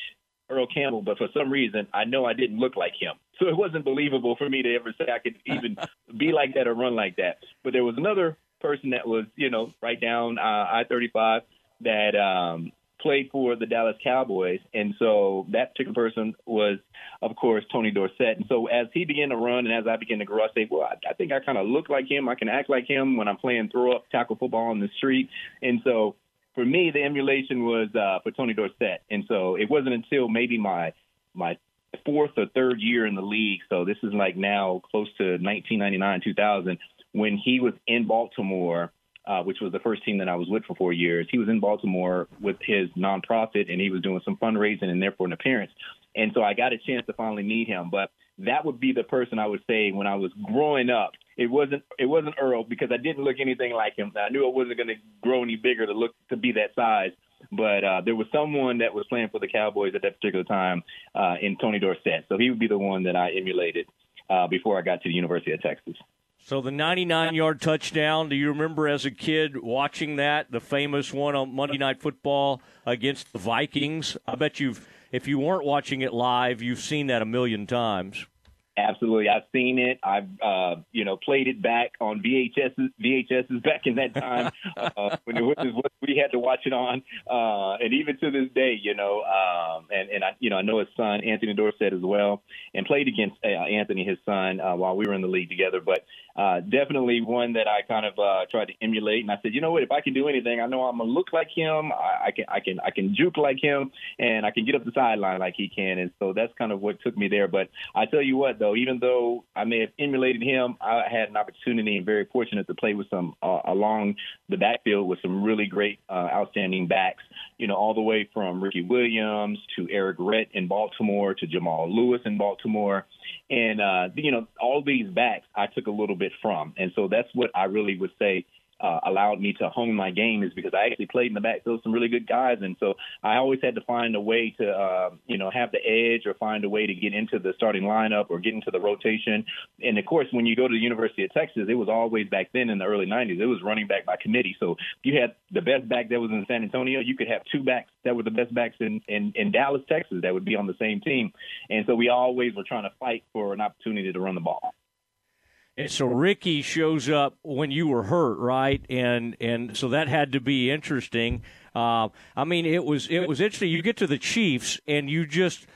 Earl Campbell, but for some reason, I know I didn't look like him. So it wasn't believable for me to ever say I could even [laughs] be like that or run like that. But there was another person that was, you know, right down uh, I 35 that um, played for the Dallas Cowboys. And so that particular person was, of course, Tony Dorsett. And so as he began to run and as I began to grow, I say, well, I, I think I kind of look like him. I can act like him when I'm playing throw up tackle football on the street. And so for me, the emulation was uh, for Tony Dorsett. And so it wasn't until maybe my my fourth or third year in the league. So this is like now close to 1999, 2000, when he was in Baltimore, uh, which was the first team that I was with for four years. He was in Baltimore with his nonprofit, and he was doing some fundraising and therefore an appearance. And so I got a chance to finally meet him. But that would be the person I would say when I was growing up. It wasn't it wasn't Earl because I didn't look anything like him. I knew I wasn't going to grow any bigger to look to be that size. But uh, there was someone that was playing for the Cowboys at that particular time uh, in Tony Dorsett. So he would be the one that I emulated uh, before I got to the University of Texas. So the 99-yard touchdown. Do you remember as a kid watching that, the famous one on Monday Night Football against the Vikings? I bet you've, if you weren't watching it live, you've seen that a million times. Absolutely, I've seen it. I've uh, you know played it back on VHS VHSs back in that time uh, when it was what we had to watch it on, uh, and even to this day, you know, um, and and I you know I know his son Anthony Dorsett as well, and played against uh, Anthony his son uh, while we were in the league together. But uh, definitely one that I kind of uh, tried to emulate, and I said, you know what, if I can do anything, I know I'm gonna look like him. I, I can I can I can juke like him, and I can get up the sideline like he can, and so that's kind of what took me there. But I tell you what, though, even though I may have emulated him, I had an opportunity and very fortunate to play with some uh, along the backfield with some really great, uh, outstanding backs. You know, all the way from Ricky Williams to Eric Rhett in Baltimore to Jamal Lewis in Baltimore. And, uh, you know, all these backs I took a little bit from. And so that's what I really would say uh, allowed me to hone my game is because I actually played in the backfield some really good guys, and so I always had to find a way to uh, you know have the edge or find a way to get into the starting lineup or get into the rotation. And of course, when you go to the University of Texas, it was always back then in the early '90s. It was running back by committee. So you had the best back that was in San Antonio, you could have two backs that were the best backs in in, in Dallas, Texas, that would be on the same team. And so we always were trying to fight for an opportunity to run the ball. And so Ricky shows up when you were hurt, right? And and so that had to be interesting. Uh, I mean, it was it was interesting. You get to the Chiefs and you just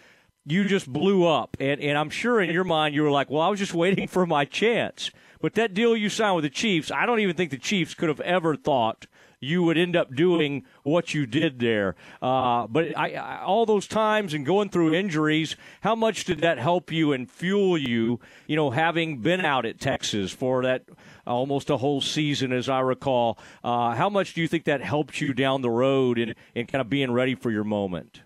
you just blew up, and and I'm sure in your mind you were like, well, I was just waiting [laughs] for my chance. But that deal you signed with the Chiefs, I don't even think the Chiefs could have ever thought you would end up doing what you did there. Uh, but I, I, all those times and going through injuries, how much did that help you and fuel you? You know, having been out at Texas for that almost a whole season, as I recall. Uh, how much do you think that helped you down the road and, and kind of being ready for your moment?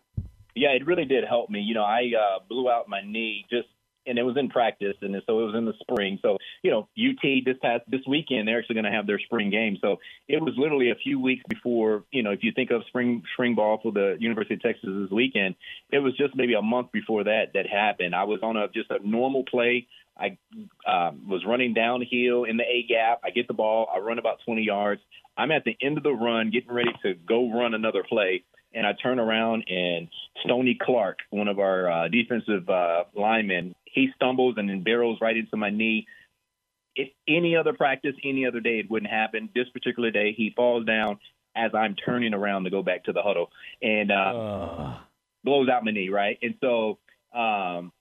Yeah, it really did help me. You know, I uh, blew out my knee just and it was in practice, and so it was in the spring. So you know, UT this past this weekend they're actually going to have their spring game. So it was literally a few weeks before. You know, if you think of spring spring ball for the University of Texas this weekend, it was just maybe a month before that that happened. I was on a just a normal play. I um, was running downhill in the A gap. I get the ball. I run about 20 yards. I'm at the end of the run, getting ready to go run another play and I turn around and Stony Clark, one of our uh, defensive uh, linemen, he stumbles and then barrels right into my knee. If any other practice, any other day, it wouldn't happen. This particular day, he falls down as I'm turning around to go back to the huddle and uh, uh. blows out my knee, right? And so um,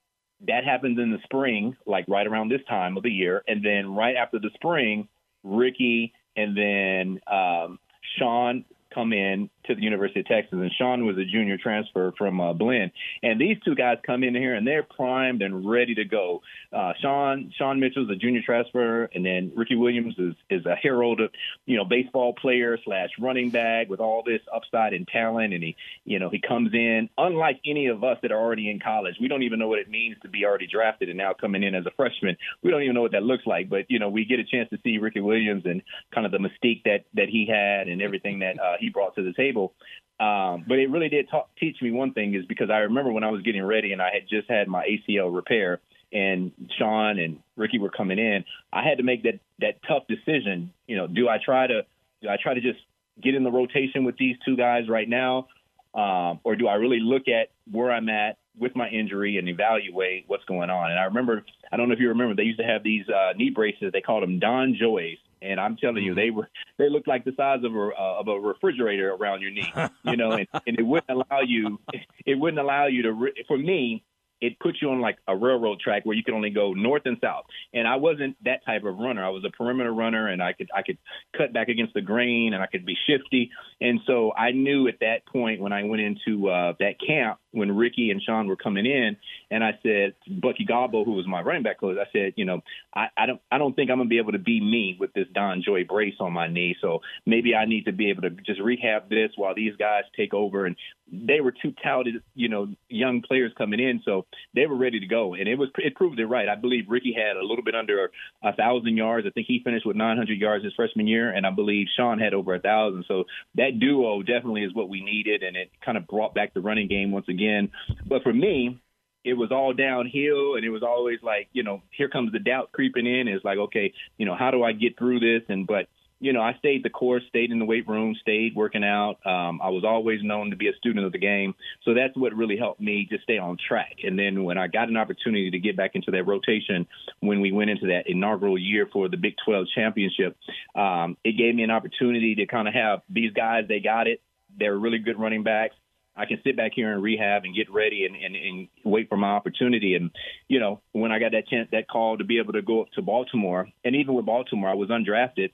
that happens in the spring, like right around this time of the year. And then right after the spring, Ricky and then um, Sean come in to the University of Texas, and Sean was a junior transfer from uh, Blinn. And these two guys come in here and they're primed and ready to go. Uh, Sean Sean Mitchell's a junior transfer, and then Ricky Williams is is a herald, of, you know, baseball player slash running back with all this upside and talent. And he, you know, he comes in unlike any of us that are already in college. We don't even know what it means to be already drafted and now coming in as a freshman. We don't even know what that looks like. But you know, we get a chance to see Ricky Williams and kind of the mystique that that he had and everything that uh, he brought to the table. Um, but it really did teach me one thing is because I remember when I was getting ready and I had just had my ACL repair and Sean and Ricky were coming in, I had to make that that tough decision. You know, do I try to do I try to just get in the rotation with these two guys right now, um, or do I really look at where I'm at with my injury and evaluate what's going on? And I remember, I don't know if you remember, they used to have these uh, knee braces. They called them DonJoys, and I'm telling you, mm-hmm. they were they looked like the size of a uh, of a refrigerator around your knee, you know, and, and it wouldn't allow you [laughs] it wouldn't allow you to. Re- for me, it puts you on like a railroad track where you can only go north and south. And I wasn't that type of runner. I was a perimeter runner, and I could I could cut back against the grain, and I could be shifty. And so I knew at that point when I went into uh, that camp when Ricky and Sean were coming in, and I said Bucky Godbolt, who was my running back coach, I said, you know, I, I don't I don't think I'm gonna be able to be me with this DonJoy brace on my knee. So maybe I need to be able to just rehab this while these guys take over. And they were two talented, you know, young players coming in, so they were ready to go, and it was it proved it right. I believe Ricky had a little bit under a thousand yards. I think he finished with 900 yards his freshman year, and I believe Sean had over a thousand. So that duo definitely is what we needed, and it kind of brought back the running game once again. But for me, it was all downhill and it was always like, you know, here comes the doubt creeping in. It's like, okay, you know, how do I get through this? And but you know, I stayed the course, stayed in the weight room, stayed working out. Um, I was always known to be a student of the game. So that's what really helped me to stay on track. And then when I got an opportunity to get back into that rotation, when we went into that inaugural year for the Big 12 championship, um, it gave me an opportunity to kind of have these guys, they got it. They're really good running backs. I can sit back here and rehab and get ready and, and, and wait for my opportunity. And, you know, when I got that chance, that call to be able to go up to Baltimore, and even with Baltimore, I was undrafted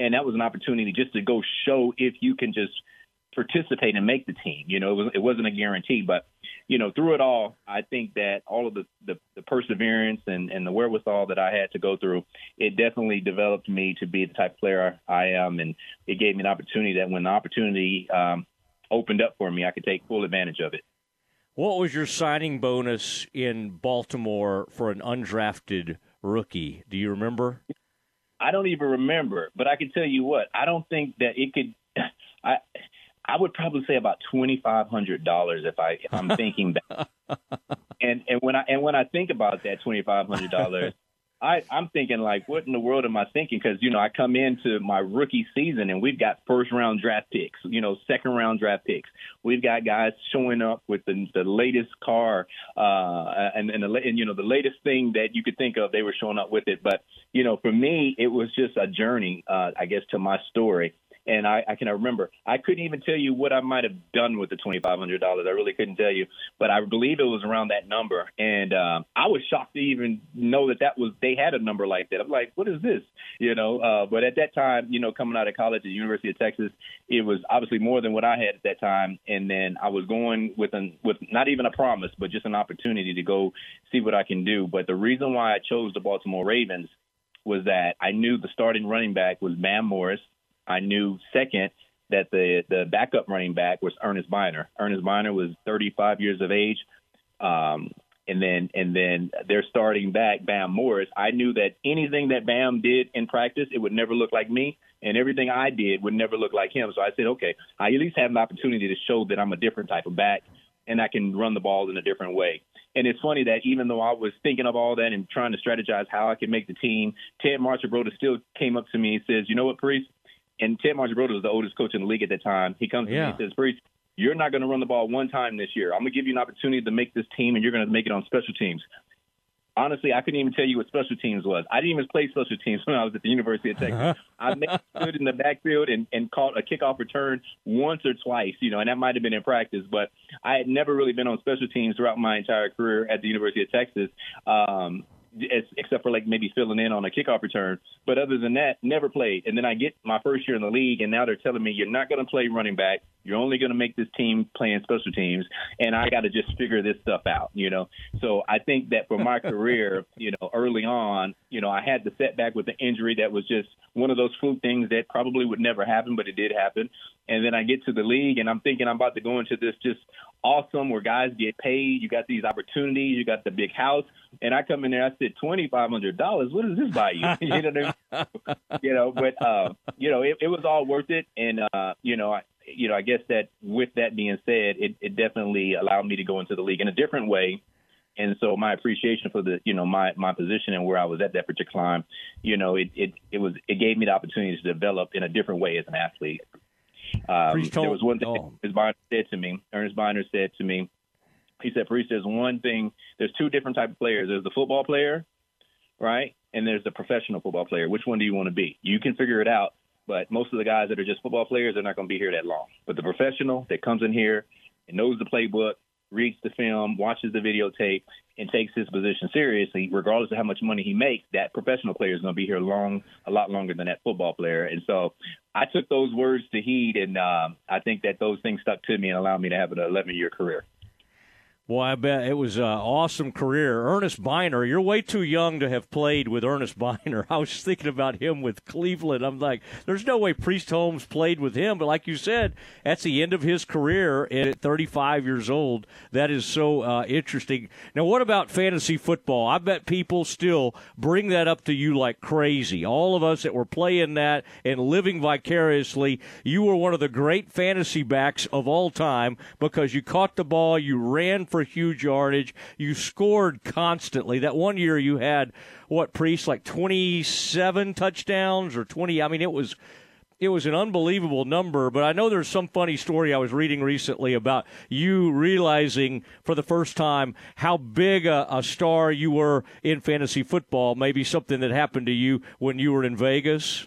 and that was an opportunity just to go show if you can just participate and make the team. You know, it, was, it wasn't a guarantee, but you know, through it all, I think that all of the, the, the perseverance and, and the wherewithal that I had to go through, it definitely developed me to be the type of player I am, and it gave me an opportunity that when the opportunity um, opened up for me, I could take full advantage of it. What was your signing bonus in Baltimore for an undrafted rookie? Do you remember? I don't even remember, but I can tell you what. I don't think that it could. [laughs] I I would probably say about twenty five hundred dollars if I if I'm thinking back. [laughs] and and when I and when I think about that twenty five hundred dollars, I, I'm thinking like, what in the world am I thinking? Because you know, I come into my rookie season and we've got first round draft picks, you know, second round draft picks. We've got guys showing up with the, the latest car, uh, and and, the, and you know the latest thing that you could think of. They were showing up with it, but you know, for me, it was just a journey, uh, I guess, to my story and I, I can remember I couldn't even tell you what I might have done with the twenty five hundred dollars. I really couldn't tell you, but I believe it was around that number, and um, I was shocked to even know that that was they had a number like that. I'm like, what is this? You know, uh, but at that time, you know, coming out of college at the University of Texas, it was obviously more than what I had at that time, and then I was going with an with not even a promise, but just an opportunity to go see what I can do. But the reason why I chose the Baltimore Ravens was that I knew the starting running back was Bam Morris. I knew second that the the backup running back was Ernest Byner. Ernest Byner was 35 years of age. Um, and then and then they're starting back Bam Morris. I knew that anything that Bam did in practice, it would never look like me, and everything I did would never look like him. So I said, okay, I at least have an opportunity to show that I'm a different type of back, and I can run the ball in a different way. And it's funny that even though I was thinking of all that and trying to strategize how I could make the team, Ted Marchibroda still came up to me and says, "You know what, Priest? And Ted Marchibroda was the oldest coach in the league at the time. He comes to yeah. me and says, Priest, you're not going to run the ball one time this year. I'm going to give you an opportunity to make this team, and you're going to make it on special teams. Honestly, I couldn't even tell you what special teams was. I didn't even play special teams when I was at the University of Texas. Uh-huh. I stood in the backfield and, and caught a kickoff return once or twice, you know, and that might have been in practice, but I had never really been on special teams throughout my entire career at the University of Texas. Um, except for like maybe filling in on a kickoff return. But other than that, never played. And then I get my first year in the league, and now they're telling me you're not going to play running back. You're only going to make this team playing special teams, and I got to just figure this stuff out, you know. So I think that for my [laughs] career, you know, early on, you know, I had the setback with the injury that was just one of those fluke things that probably would never happen, but it did happen. And then I get to the league, and I'm thinking I'm about to go into this just awesome where guys get paid. You got these opportunities. You got the big house, and I come in there. I said twenty five hundred dollars. What does this buy you? [laughs] you know, what I mean? [laughs] you know. But uh, you know, it, it was all worth it, and uh, you know, I, you know, I guess that with that being said, it, it definitely allowed me to go into the league in a different way. And so my appreciation for the, you know, my, my position and where I was at that particular time, you know, it, it, it was, it gave me the opportunity to develop in a different way as an athlete. Um, there was one thing oh. Ernest Byner said to me. Ernest Byner said to me, he said, Priest, there's one thing. There's two different type of players. There's the football player, right, and there's the professional football player. Which one do you want to be? You can figure it out. But most of the guys that are just football players, they're not going to be here that long. But the professional that comes in here and knows the playbook, reads the film, watches the videotape, and takes his position seriously, regardless of how much money he makes, that professional player is going to be here long, a lot longer than that football player. And so I took those words to heed, and uh, I think that those things stuck to me and allowed me to have an 11 year career. Boy, I bet it was an awesome career. Ernest Byner, you're way too young to have played with Ernest [laughs] Byner. I was thinking about him with Cleveland. I'm like, there's no way Priest Holmes played with him. But like you said, that's the end of his career at 35 years old. That is so uh, interesting. Now, what about fantasy football? I bet people still bring that up to you like crazy. All of us that were playing that and living vicariously, you were one of the great fantasy backs of all time because you caught the ball, you ran for for huge yardage. You scored constantly. That one year you had what priest like 27 touchdowns or 20. I mean, it was it was an unbelievable number. But I know there's some funny story I was reading recently about you realizing for the first time how big a, a star you were in fantasy football. Maybe something that happened to you when you were in Vegas.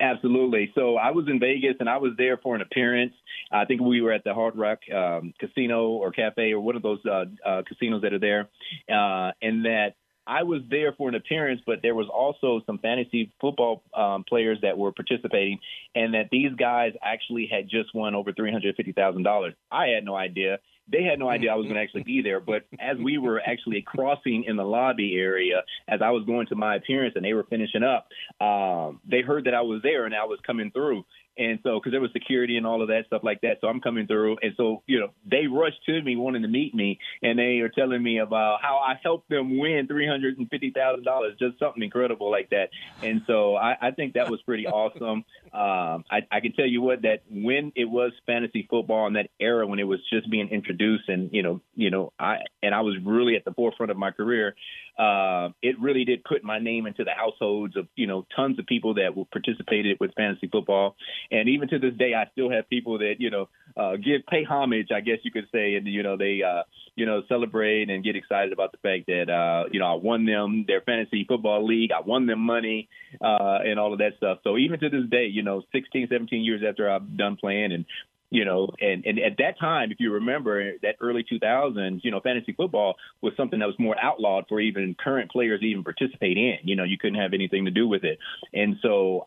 Absolutely. So I was in Vegas and I was there for an appearance. I think we were at the Hard Rock um, Casino or Cafe or one of those uh, uh, casinos that are there, uh, and that I was there for an appearance, but there was also some fantasy football um, players that were participating, and that these guys actually had just won over three hundred fifty thousand dollars. I had no idea. They had no idea I was going to actually be there. But as we were actually crossing in the lobby area, as I was going to my appearance and they were finishing up, um, they heard that I was there and I was coming through. And so, because there was security and all of that stuff like that, so I'm coming through, and so you know they rushed to me wanting to meet me, and they are telling me about how I helped them win three hundred and fifty thousand dollars, just something incredible like that. And so I, I think that was pretty awesome. Um, I, I can tell you what that when it was fantasy football in that era when it was just being introduced, and you know, you know, I and I was really at the forefront of my career uh, it really did put my name into the households of you know tons of people that participated with fantasy football, and even to this day, I still have people that you know uh, give pay homage, I guess you could say, and you know they uh, you know celebrate and get excited about the fact that uh, you know I won them their fantasy football league, I won them money, uh, and all of that stuff. So even to this day, you know, 16, 17 years after I've done playing and you know, and, and at that time, if you remember that early 2000s, you know, fantasy football was something that was more outlawed for even current players to even participate in. You know, you couldn't have anything to do with it. And so,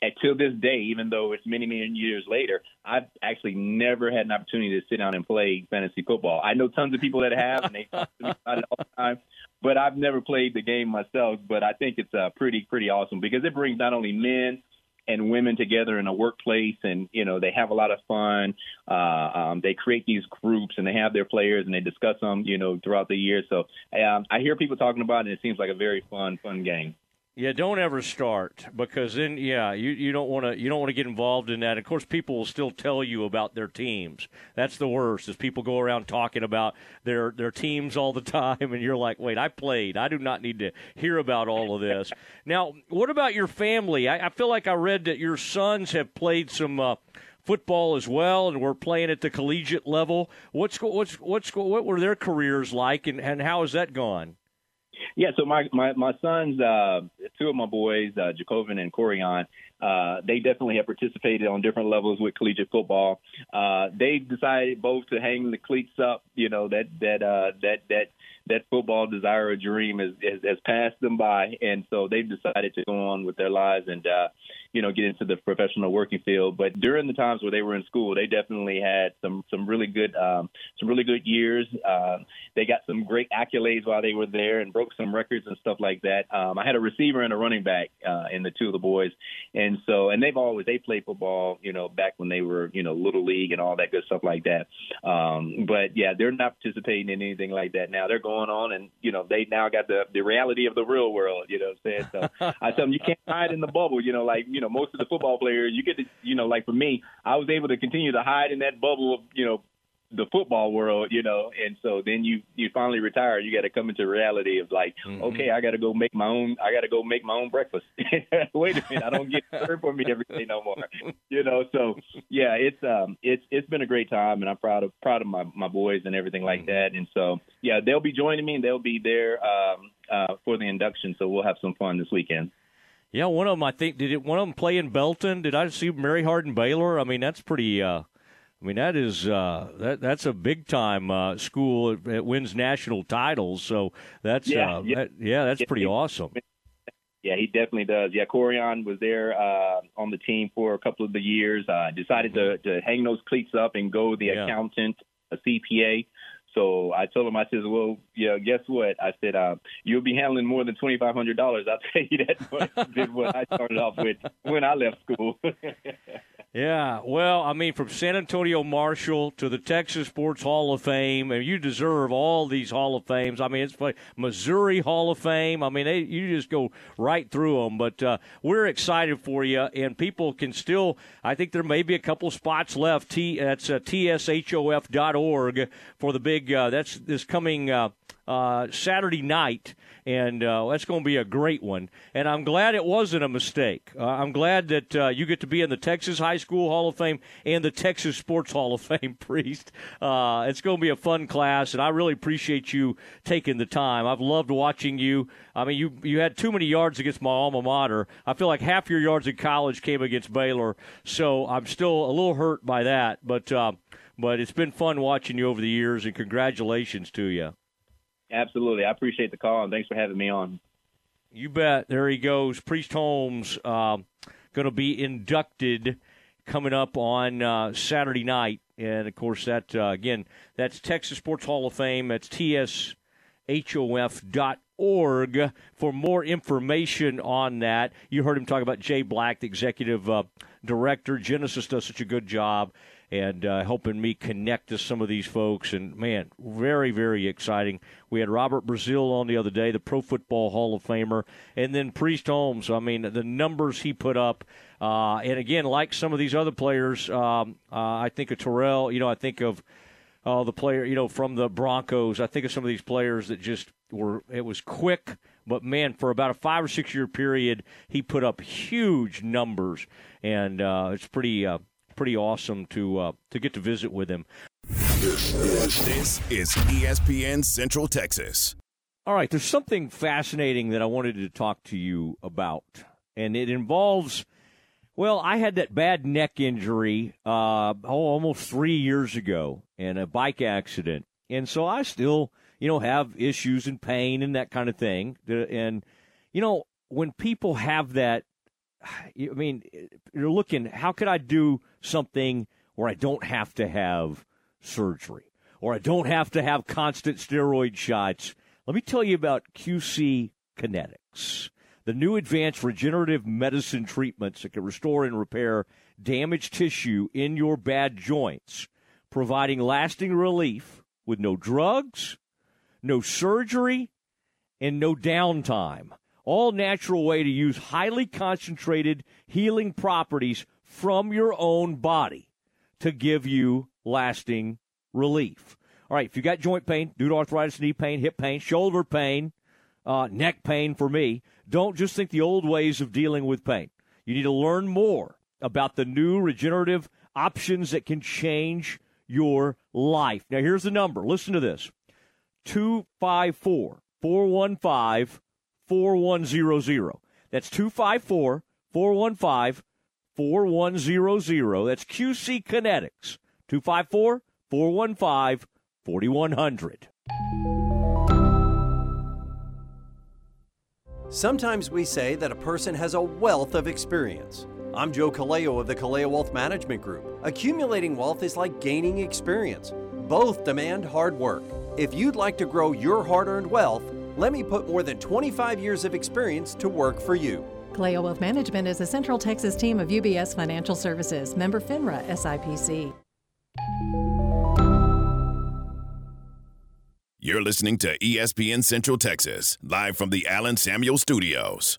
until this day, even though it's many, many years later, I've actually never had an opportunity to sit down and play fantasy football. I know tons of people that have, and they talk to me about it all the time. But I've never played the game myself. But I think it's uh, pretty, pretty awesome because it brings not only men and women together in a workplace and you know they have a lot of fun. Uh um they create these groups and they have their players and they discuss them you know throughout the year. So um i hear people talking about it and it seems like a very fun fun game yeah, don't ever start because then yeah, you, you don't want to you don't want to get involved in that. Of course, people will still tell you about their teams. That's the worst. Is people go around talking about their their teams all the [laughs] time, and you're like, wait, I played. I do not need to hear about all of this. [laughs] now, what about your family? I, I feel like I read that your sons have played some. Uh, football as well, and we're playing at the collegiate level. What's what's what's what were their careers like, and, and how has that gone? Yeah, so my my my sons, uh, two of my boys, uh, Jacobin and Corian, uh, they definitely have participated on different levels with collegiate football. Uh, they decided both to hang the cleats up. You know that that uh, that that that football desire or dream has, has, has passed them by, and so they've decided to go on with their lives and uh, you know get into the professional working field. But during the times where they were in school, they definitely had some some really good um, some really good years. Uh, they got some great accolades while they were there and broke some records and stuff like that. Um, I had a receiver and a running back uh, in the two of the boys, and so and they've always they played football, you know, back when they were you know little league and all that good stuff like that. Um, but yeah, they're not participating in anything like that now. They're going on and you know they now got the the reality of the real world. You know what I'm saying? So [laughs] I tell them you can't hide in the bubble. You know, like you know most of the football players, you get to you know like for me, I was able to continue to hide in that bubble of you know the football world, you know, and so then you you finally retire. You got to come into reality of like, mm-hmm. okay, I got to go make my own. I got to go make my own breakfast. [laughs] Wait a minute, I don't get served for me every day no more. You know, so yeah, it's um it's it's been a great time, and I'm proud of proud of my my boys and everything like mm-hmm. that. And so yeah, they'll be joining me, and they'll be there um uh for the induction. So we'll have some fun this weekend. Yeah, one of them I think did it. One of them play in Belton. Did I see Mary Hardin Baylor? I mean, that's pretty. uh I mean that is uh, that that's a big time uh, school. It, it, wins national titles, so that's yeah, uh, yeah. That, yeah that's pretty awesome. Yeah, he definitely does. Yeah, Corian was there uh, on the team for a couple of the years. Uh, decided to, to hang those cleats up and go the yeah. accountant, a CPA. So I told him, I said, well, yeah, guess what? I said, uh, you'll be handling more than twenty five hundred dollars. I'll tell you that than what I started off with when I left school. [laughs] Yeah, well, I mean, from San Antonio Marshall to the Texas Sports Hall of Fame, and you deserve all these Hall of Fames. I mean, it's like Missouri Hall of Fame. I mean, they, you just go right through them. But uh, we're excited for you, and people can still. I think there may be a couple spots left. T that's uh, tshof.org for the big. Uh, that's this coming. Uh, uh, Saturday night, and uh, that's going to be a great one. And I'm glad it wasn't a mistake. Uh, I'm glad that uh, you get to be in the Texas High School Hall of Fame and the Texas Sports Hall of Fame, [laughs] Priest. Uh, it's going to be a fun class, and I really appreciate you taking the time. I've loved watching you. I mean, you you had too many yards against my alma mater. I feel like half your yards in college came against Baylor, so I'm still a little hurt by that. But uh, but it's been fun watching you over the years, and congratulations to you. Absolutely. I appreciate the call, and thanks for having me on. You bet. There he goes. Priest Holmes uh, going to be inducted coming up on uh, Saturday night. And, of course, that, uh, again, that's Texas Sports Hall of Fame. That's tshof.org for more information on that. You heard him talk about Jay Black, the executive uh, director. Genesis does such a good job and uh, helping me connect to some of these folks. And man, very, very exciting. We had Robert Brazile on the other day, the Pro Football Hall of Famer, and then Priest Holmes. I mean, the numbers he put up. Uh, and again, like some of these other players, um, uh, I think of Terrell, you know, I think of uh, the player, you know, from the Broncos. I think of some of these players that just were, it was quick, but man, for about a five or six year period, he put up huge numbers. And uh, it's pretty, uh, pretty awesome to uh, to get to visit with him. This is ESPN Central Texas. All right, there's something fascinating that I wanted to talk to you about, and it involves. Well, I had that bad neck injury uh, oh, almost three years ago in a bike accident, and so I still, you know, have issues and pain and that kind of thing. And you know, when people have that I mean, you're looking, how could I do something where I don't have to have surgery or I don't have to have constant steroid shots? Let me tell you about QC Kinetics, the new advanced regenerative medicine treatments that can restore and repair damaged tissue in your bad joints, providing lasting relief with no drugs, no surgery, and no downtime all natural way to use highly concentrated healing properties from your own body to give you lasting relief. All right, if you got joint pain, due to arthritis, knee pain, hip pain, shoulder pain, uh, neck pain for me, don't just think the old ways of dealing with pain. You need to learn more about the new regenerative options that can change your life. Now, here's the number. Listen to this 254 415 4100. That's 254 415 4100. That's QC Kinetics. 254 415 4100. Sometimes we say that a person has a wealth of experience. I'm Joe Kaleo of the Kaleo Wealth Management Group. Accumulating wealth is like gaining experience. Both demand hard work. If you'd like to grow your hard earned wealth, let me put more than 25 years of experience to work for you. Kaleo Wealth Management is a Central Texas team of UBS Financial Services, member FINRA SIPC. You're listening to ESPN Central Texas, live from the Allen Samuels Studios.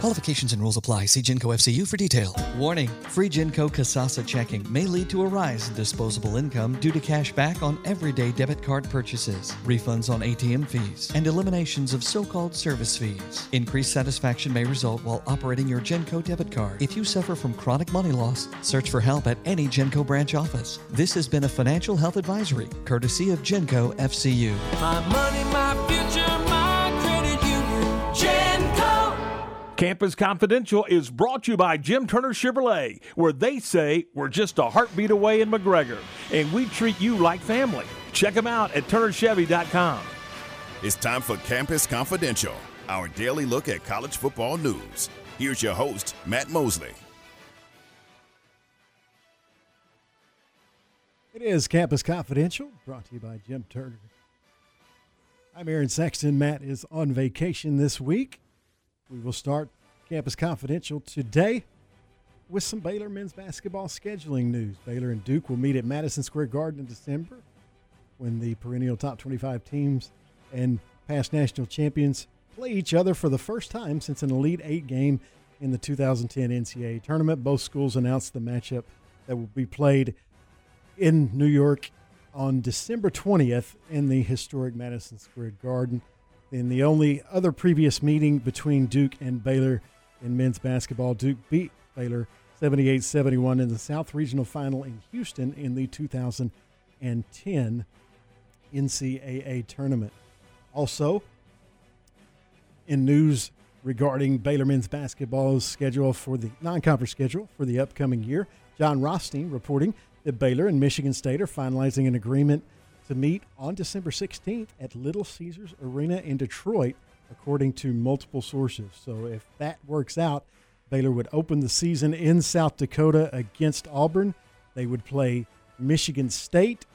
Qualifications and rules apply. See Genco FCU for detail. Warning free Genco Kasasa checking may lead to a rise in disposable income due to cash back on everyday debit card purchases, refunds on ATM fees, and eliminations of so called service fees. Increased satisfaction may result while operating your Genco debit card. If you suffer from chronic money loss, search for help at any Genco branch office. This has been a financial health advisory courtesy of Genco FCU. My money, my future, Campus Confidential is brought to you by Jim Turner Chevrolet, where they say we're just a heartbeat away in McGregor, and we treat you like family. Check them out at turnerchevy.com. It's time for Campus Confidential, our daily look at college football news. Here's your host, Matt Mosley. It is Campus Confidential, brought to you by Jim Turner I'm Aaron Sexton. Matt is on vacation this week. We will start Campus Confidential today with some Baylor men's basketball scheduling news. Baylor and Duke will meet at Madison Square Garden in December when the perennial top 25 teams and past national champions play each other for the first time since an Elite Eight game in the 2010 NCAA tournament. Both schools announced the matchup that will be played in New York on December 20th in the historic Madison Square Garden. In the only other previous meeting between Duke and Baylor in men's basketball, Duke beat Baylor 78 71 in the South Regional Final in Houston in the 2010 NCAA tournament. Also, in news regarding Baylor men's basketball's schedule for the non conference schedule for the upcoming year, Jon Rothstein reporting that Baylor and Michigan State are finalizing an agreement to meet on December 16th at Little Caesars Arena in Detroit, according to multiple sources. So if that works out, Baylor would open the season in South Dakota against Auburn. They would play Michigan State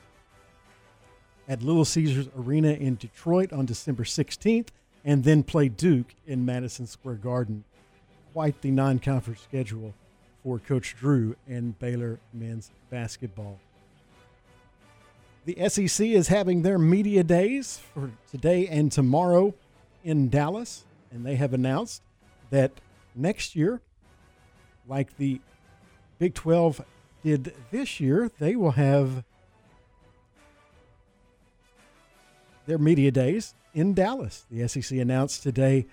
at Little Caesars Arena in Detroit on December 16th, and then play Duke in Madison Square Garden. Quite the non conference schedule for Coach Drew and Baylor men's basketball. The SEC is having their media days for today and tomorrow in Dallas, and they have announced that next year, like the Big 12 did this year, they will have their media days in Dallas. The SEC announced today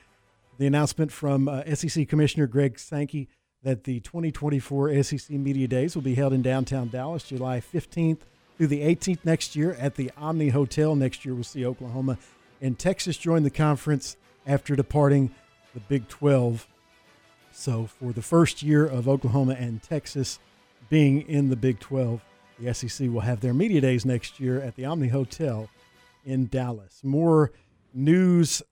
the announcement from uh, SEC Commissioner Greg Sankey that the 2024 SEC Media Days will be held in downtown Dallas, July 15th through the 18th next year at the Omni Hotel. Next year, we'll see Oklahoma and Texas join the conference after departing the Big 12. So, for the first year of Oklahoma and Texas being in the Big 12, the SEC will have their media days next year at the Omni Hotel in Dallas. More news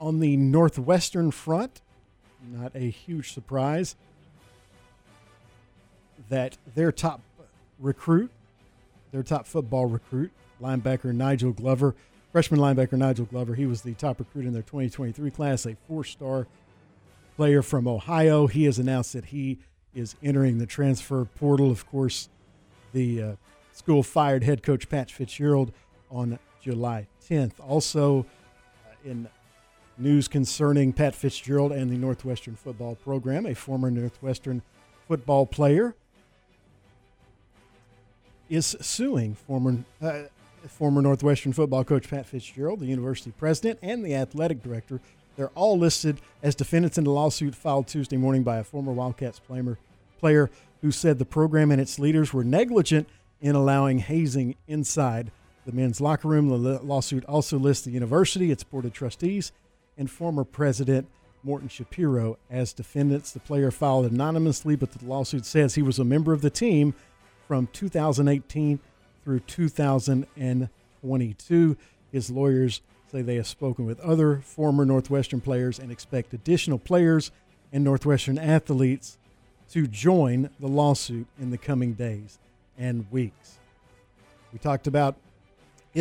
on the Northwestern front. Not a huge surprise that their top recruit, their top football recruit, linebacker Nigel Glover, freshman linebacker Nigel Glover, he was the top recruit in their 2023 class, a four star player from Ohio. He has announced that he is entering the transfer portal. Of course, the uh, school fired head coach Pat Fitzgerald on July 10th. Also, uh, in news concerning Pat Fitzgerald and the Northwestern football program, a former Northwestern football player is suing former uh, former Northwestern football coach Pat Fitzgerald, the university president, and the athletic director. They're all listed as defendants in the lawsuit filed Tuesday morning by a former Wildcats player, player who said the program and its leaders were negligent in allowing hazing inside the men's locker room. The lawsuit also lists the university, its board of trustees, and former president Morton Schapiro as defendants. The player filed anonymously, but the lawsuit says he was a member of the team from 2018 through 2022. His lawyers say they have spoken with other former Northwestern players and expect additional players and Northwestern athletes to join the lawsuit in the coming days and weeks. We talked about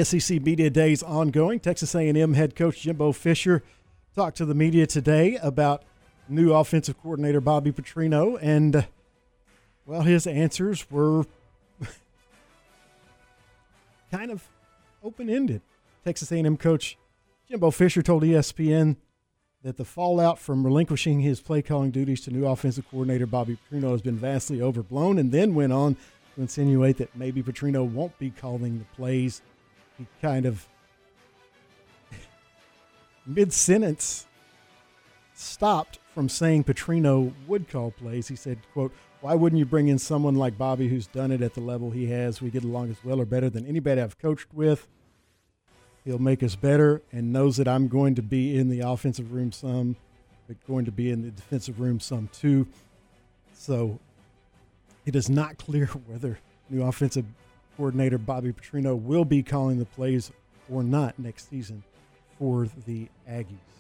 SEC Media Days ongoing. Texas A&M head coach Jimbo Fisher talked to the media today about new offensive coordinator Bobby Petrino, and well, his answers were kind of open-ended. Texas A&M coach Jimbo Fisher told ESPN that the fallout from relinquishing his play calling duties to new offensive coordinator Bobby Petrino has been vastly overblown, and then went on to insinuate that maybe Petrino won't be calling the plays. He kind of [laughs] mid sentence stopped from saying Petrino would call plays. He said, quote, why wouldn't you bring in someone like Bobby who's done it at the level he has? We get along as well or better than anybody I've coached with. He'll make us better and knows that I'm going to be in the offensive room some, but going to be in the defensive room some too. So it is not [laughs] clear whether new offensive coordinator Bobby Petrino will be calling the plays or not next season for the Aggies.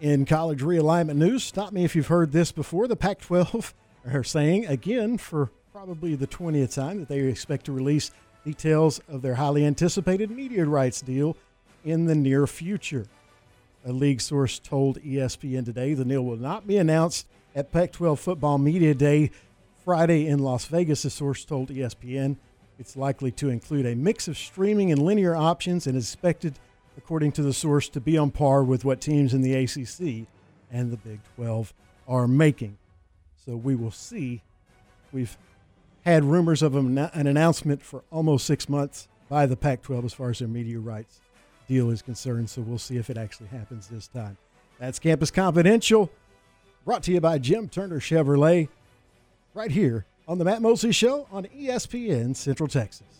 In college realignment news, stop me if you've heard this before. The Pac 12 [laughs] are saying again for probably the 20th time that they expect to release details of their highly anticipated media rights deal in the near future. A league source told ESPN today the deal will not be announced at Pac 12 Football Media Day Friday in Las Vegas. The source told ESPN it's likely to include a mix of streaming and linear options and is expected, according to the source, to be on par with what teams in the ACC and the Big 12 are making. So we will see. We've had rumors of an announcement for almost six months by the Pac 12 as far as their media rights deal is concerned. So we'll see if it actually happens this time. That's Campus Confidential, brought to you by Jim Turner Chevrolet, right here on the Matt Mosley Show on ESPN Central Texas.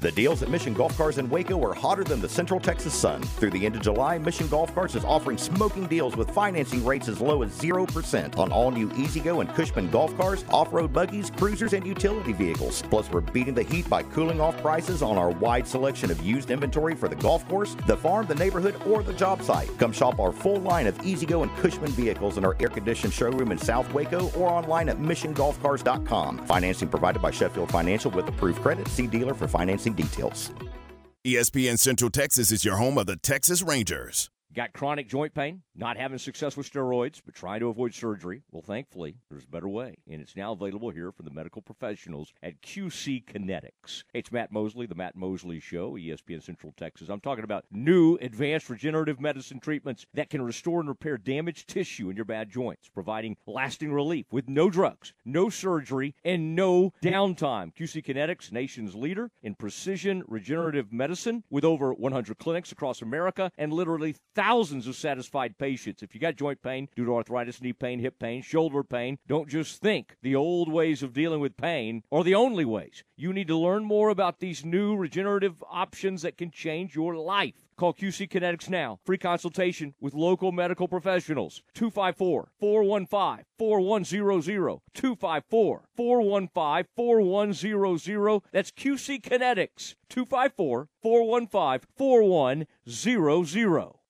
The deals at Mission Golf Cars in Waco are hotter than the Central Texas sun. Through the end of July, Mission Golf Cars is offering smoking deals with financing rates as low as 0% on all new E-Z-GO and Cushman golf cars, off-road buggies, cruisers, and utility vehicles. Plus, we're beating the heat by cooling off prices on our wide selection of used inventory for the golf course, the farm, the neighborhood, or the job site. Come shop our full line of E-Z-GO and Cushman vehicles in our air-conditioned showroom in South Waco or online at missiongolfcars.com. Financing provided by Sheffield Financial with approved credit. See dealer for financing details. ESPN Central Texas is your home of the Texas Rangers. Got chronic joint pain? Not having success with steroids, but trying to avoid surgery? Well, thankfully, there's a better way, and it's now available here from the medical professionals at QC Kinetics. It's Matt Mosley, the Matt Mosley Show, ESPN Central Texas. I'm talking about new advanced regenerative medicine treatments that can restore and repair damaged tissue in your bad joints, providing lasting relief with no drugs, no surgery, and no downtime. QC Kinetics, nation's leader in precision regenerative medicine, with over 100 clinics across America and literally thousands of satisfied patients. If you got joint pain due to arthritis, knee pain, hip pain, shoulder pain, don't just think the old ways of dealing with pain are the only ways. You need to learn more about these new regenerative options that can change your life. Call QC Kinetics now. Free consultation with local medical professionals. 254 415 4100. 254 415 4100. That's QC Kinetics. 254 415 4100.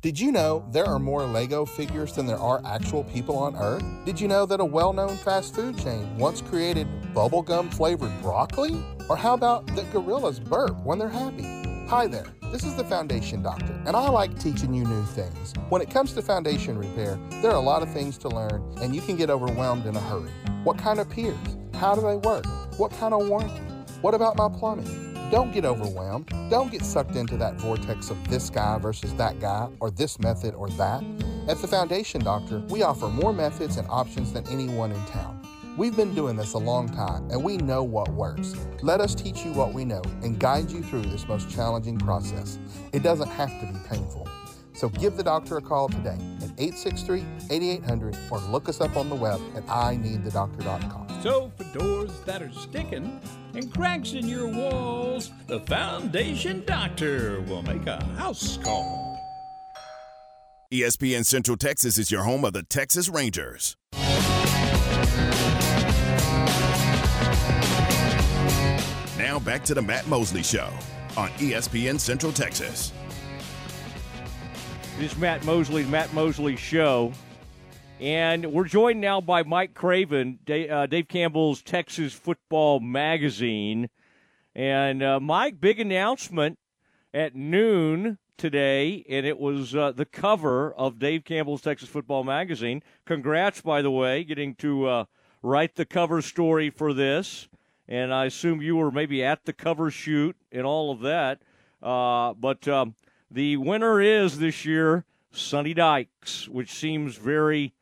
Did you know there are more Lego figures than there are actual people on Earth? Did you know that a well known fast food chain once created bubblegum flavored broccoli? Or how about that gorillas burp when they're happy? Hi there, this is the Foundation Doctor, and I like teaching you new things. When it comes to foundation repair, there are a lot of things to learn, and you can get overwhelmed in a hurry. What kind of piers? How do they work? What kind of warranty? What about my plumbing? Don't get overwhelmed. Don't get sucked into that vortex of this guy versus that guy or this method or that. At the Foundation Doctor, we offer more methods and options than anyone in town. We've been doing this a long time and we know what works. Let us teach you what we know and guide you through this most challenging process. It doesn't have to be painful. So give the doctor a call today 863 8800 or look us up on the web at ineedthedoctor.com. So, for doors that are sticking and cracks in your walls, the Foundation Doctor will make a house call. ESPN Central Texas is your home of the Texas Rangers. Now back to the Matt Mosley Show on ESPN Central Texas. This is Matt Mosley, Matt Mosley Show. And we're joined now by Mike Craven, Dave, uh, Dave Campbell's Texas Football Magazine. And uh, Mike, big announcement at noon today, and it was uh, the cover of Dave Campbell's Texas Football Magazine. Congrats, by the way, getting to uh, write the cover story for this. And I assume you were maybe at the cover shoot and all of that. Uh, but um, the winner is this year Sonny Dykes, which seems very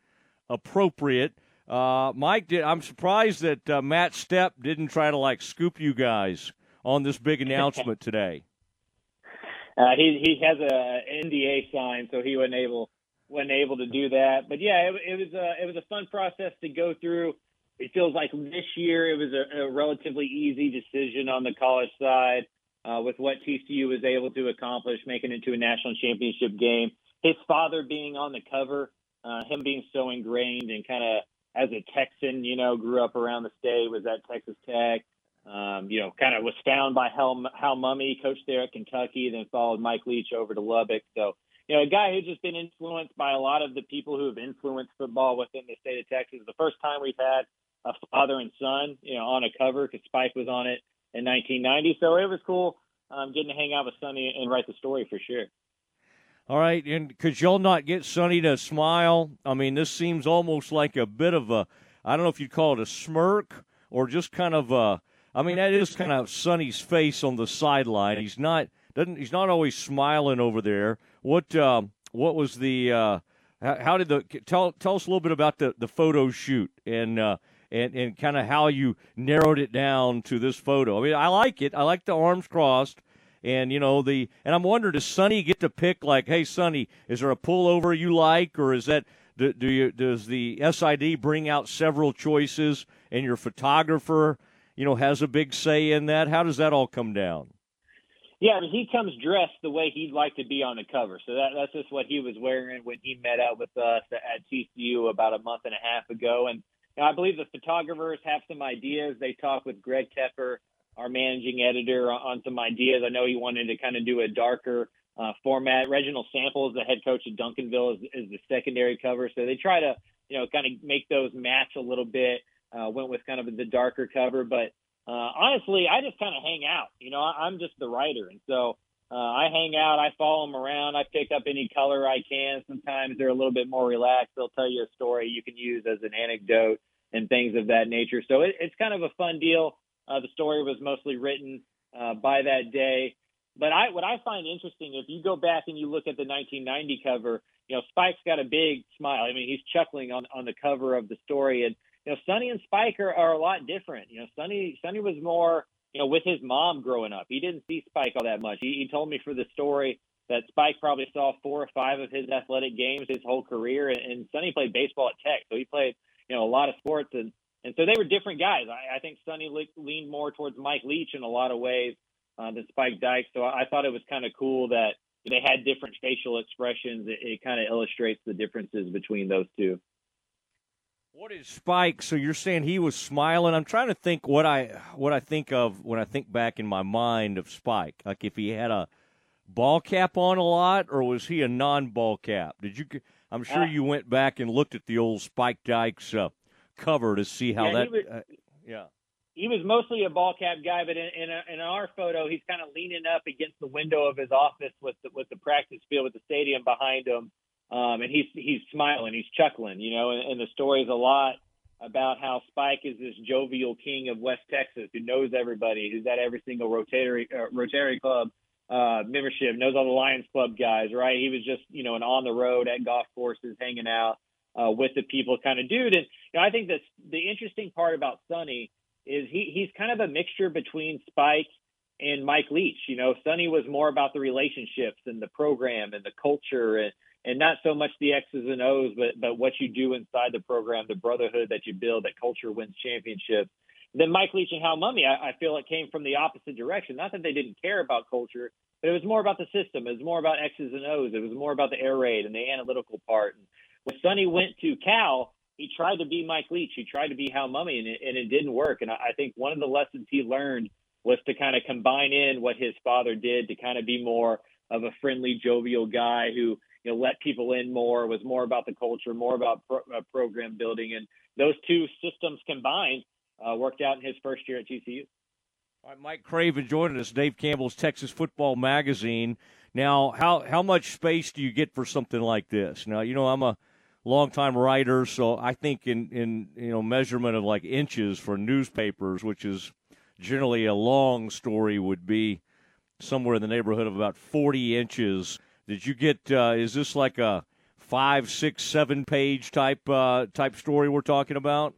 appropriate. Uh, Mike, did, I'm surprised that uh, Matt Stepp didn't try to like scoop you guys on this big announcement today. [laughs] Uh, he he has a NDA sign, so he wasn't able wasn't able to do that. But yeah, it, it was a it was a fun process to go through. It feels like this year it was a, a relatively easy decision on the college side uh, with what TCU was able to accomplish, making it to a national championship game. His father being on the cover, uh, him being so ingrained and kind of as a Texan, you know, grew up around the state, was at Texas Tech. Um, you know, kind of was found by Hal, Hal Mumme, coached there at Kentucky, then followed Mike Leach over to Lubbock. So, you know, a guy who's just been influenced by a lot of the people who have influenced football within the state of Texas. The first time we've had a father and son, you know, on a cover because Spike was on it in 1990. So it was cool um, getting to hang out with Sonny and write the story for sure. All right, and could y'all not get Sonny to smile? I mean, this seems almost like a bit of a, I don't know if you'd call it a smirk or just kind of a, I mean, that is kind of Sonny's face on the sideline. He's not doesn't he's not always smiling over there. What um, what was the uh, how, did the tell tell us a little bit about the the photo shoot and uh, and and kind of how you narrowed it down to this photo. I mean, I like it. I like the arms crossed. And you know the, and I'm wondering, does Sonny get to pick like, hey, Sonny, is there a pullover you like, or is that do, do you does the SID bring out several choices, and your photographer, you know, has a big say in that? How does that all come down? Yeah, I mean, he comes dressed the way he'd like to be on the cover. So that, that's just what he was wearing when he met out with us at TCU about a month and a half ago. And I believe the photographers have some ideas. They talked with Greg Tepper, our managing editor, on some ideas. I know he wanted to kind of do a darker uh, format. Reginald Samples, the head coach of Duncanville, is, is the secondary cover. So they try to, you know, kind of make those match a little bit. Uh, went with kind of the darker cover, but uh, honestly, I just kind of hang out. You know, I, I'm just the writer, and so uh, I hang out. I follow them around. I pick up any color I can. Sometimes they're a little bit more relaxed. They'll tell you a story you can use as an anecdote and things of that nature. So it, it's kind of a fun deal. Uh, the story was mostly written uh, by that day. But I, what I find interesting, if you go back and you look at the 1990 cover, you know, Spike's got a big smile. I mean, he's chuckling on, on the cover of the story. And, you know, Sonny and Spike are, are a lot different. You know, Sonny, Sonny was more, you know, with his mom growing up. He didn't see Spike all that much. He, he told me for the story that Spike probably saw four or five of his athletic games his whole career. And, and Sonny played baseball at Tech. So he played, you know, a lot of sports. And, and so they were different guys. I, I think Sonny le- leaned more towards Mike Leach in a lot of ways uh, than Spike Dykes. So I, I thought it was kind of cool that they had different facial expressions. It, it kind of illustrates the differences between those two. What is Spike? So you're saying he was smiling? I'm trying to think what I what I think of when I think back in my mind of Spike. Like if he had a ball cap on a lot, or was he a non-ball cap? Did you? I'm sure Uh, you went back and looked at the old Spike Dykes uh, cover to see how Yeah, that. he was- uh, yeah. he was mostly a ball cap guy, but in in, a, in our photo, he's kind of leaning up against the window of his office with the, with the practice field with the stadium behind him, um, and he's he's smiling, he's chuckling, you know. And, and the story is a lot about how Spike is this jovial king of West Texas who knows everybody, who's at every single Rotary uh, Rotary Club uh, membership, knows all the Lions Club guys, right? He was just you know an on the road at golf courses, hanging out uh, with the people kind of dude. And you know, I think that the interesting part about Sonny is he he's kind of a mixture between Spike and Mike Leach. You know, Sonny was more about the relationships and the program and the culture and and not so much the X's and O's, but but what you do inside the program, the brotherhood that you build, that culture wins championships. Then Mike Leach and Hal Mumme, I, I feel it came from the opposite direction. Not that they didn't care about culture, but it was more about the system. It was more about X's and O's. It was more about the air raid and the analytical part. And when Sonny went to Cal, he tried to be Mike Leach. He tried to be Hal Mumme, and it, and it didn't work. And I, I think one of the lessons he learned was to kind of combine in what his father did to kind of be more of a friendly, jovial guy who you know, let people in more, was more about the culture, more about pro, uh, program building. And those two systems combined uh, worked out in his first year at TCU. All right, Mike Craven joining us, Dave Campbell's Texas Football Magazine. Now, how, how much space do you get for something like this? Now, you know, I'm a longtime writer, so I think in, in you know measurement of like inches for newspapers, which is generally a long story, would be somewhere in the neighborhood of about 40 inches did you get? Uh, is this like a five, six, seven page type uh, type story we're talking about?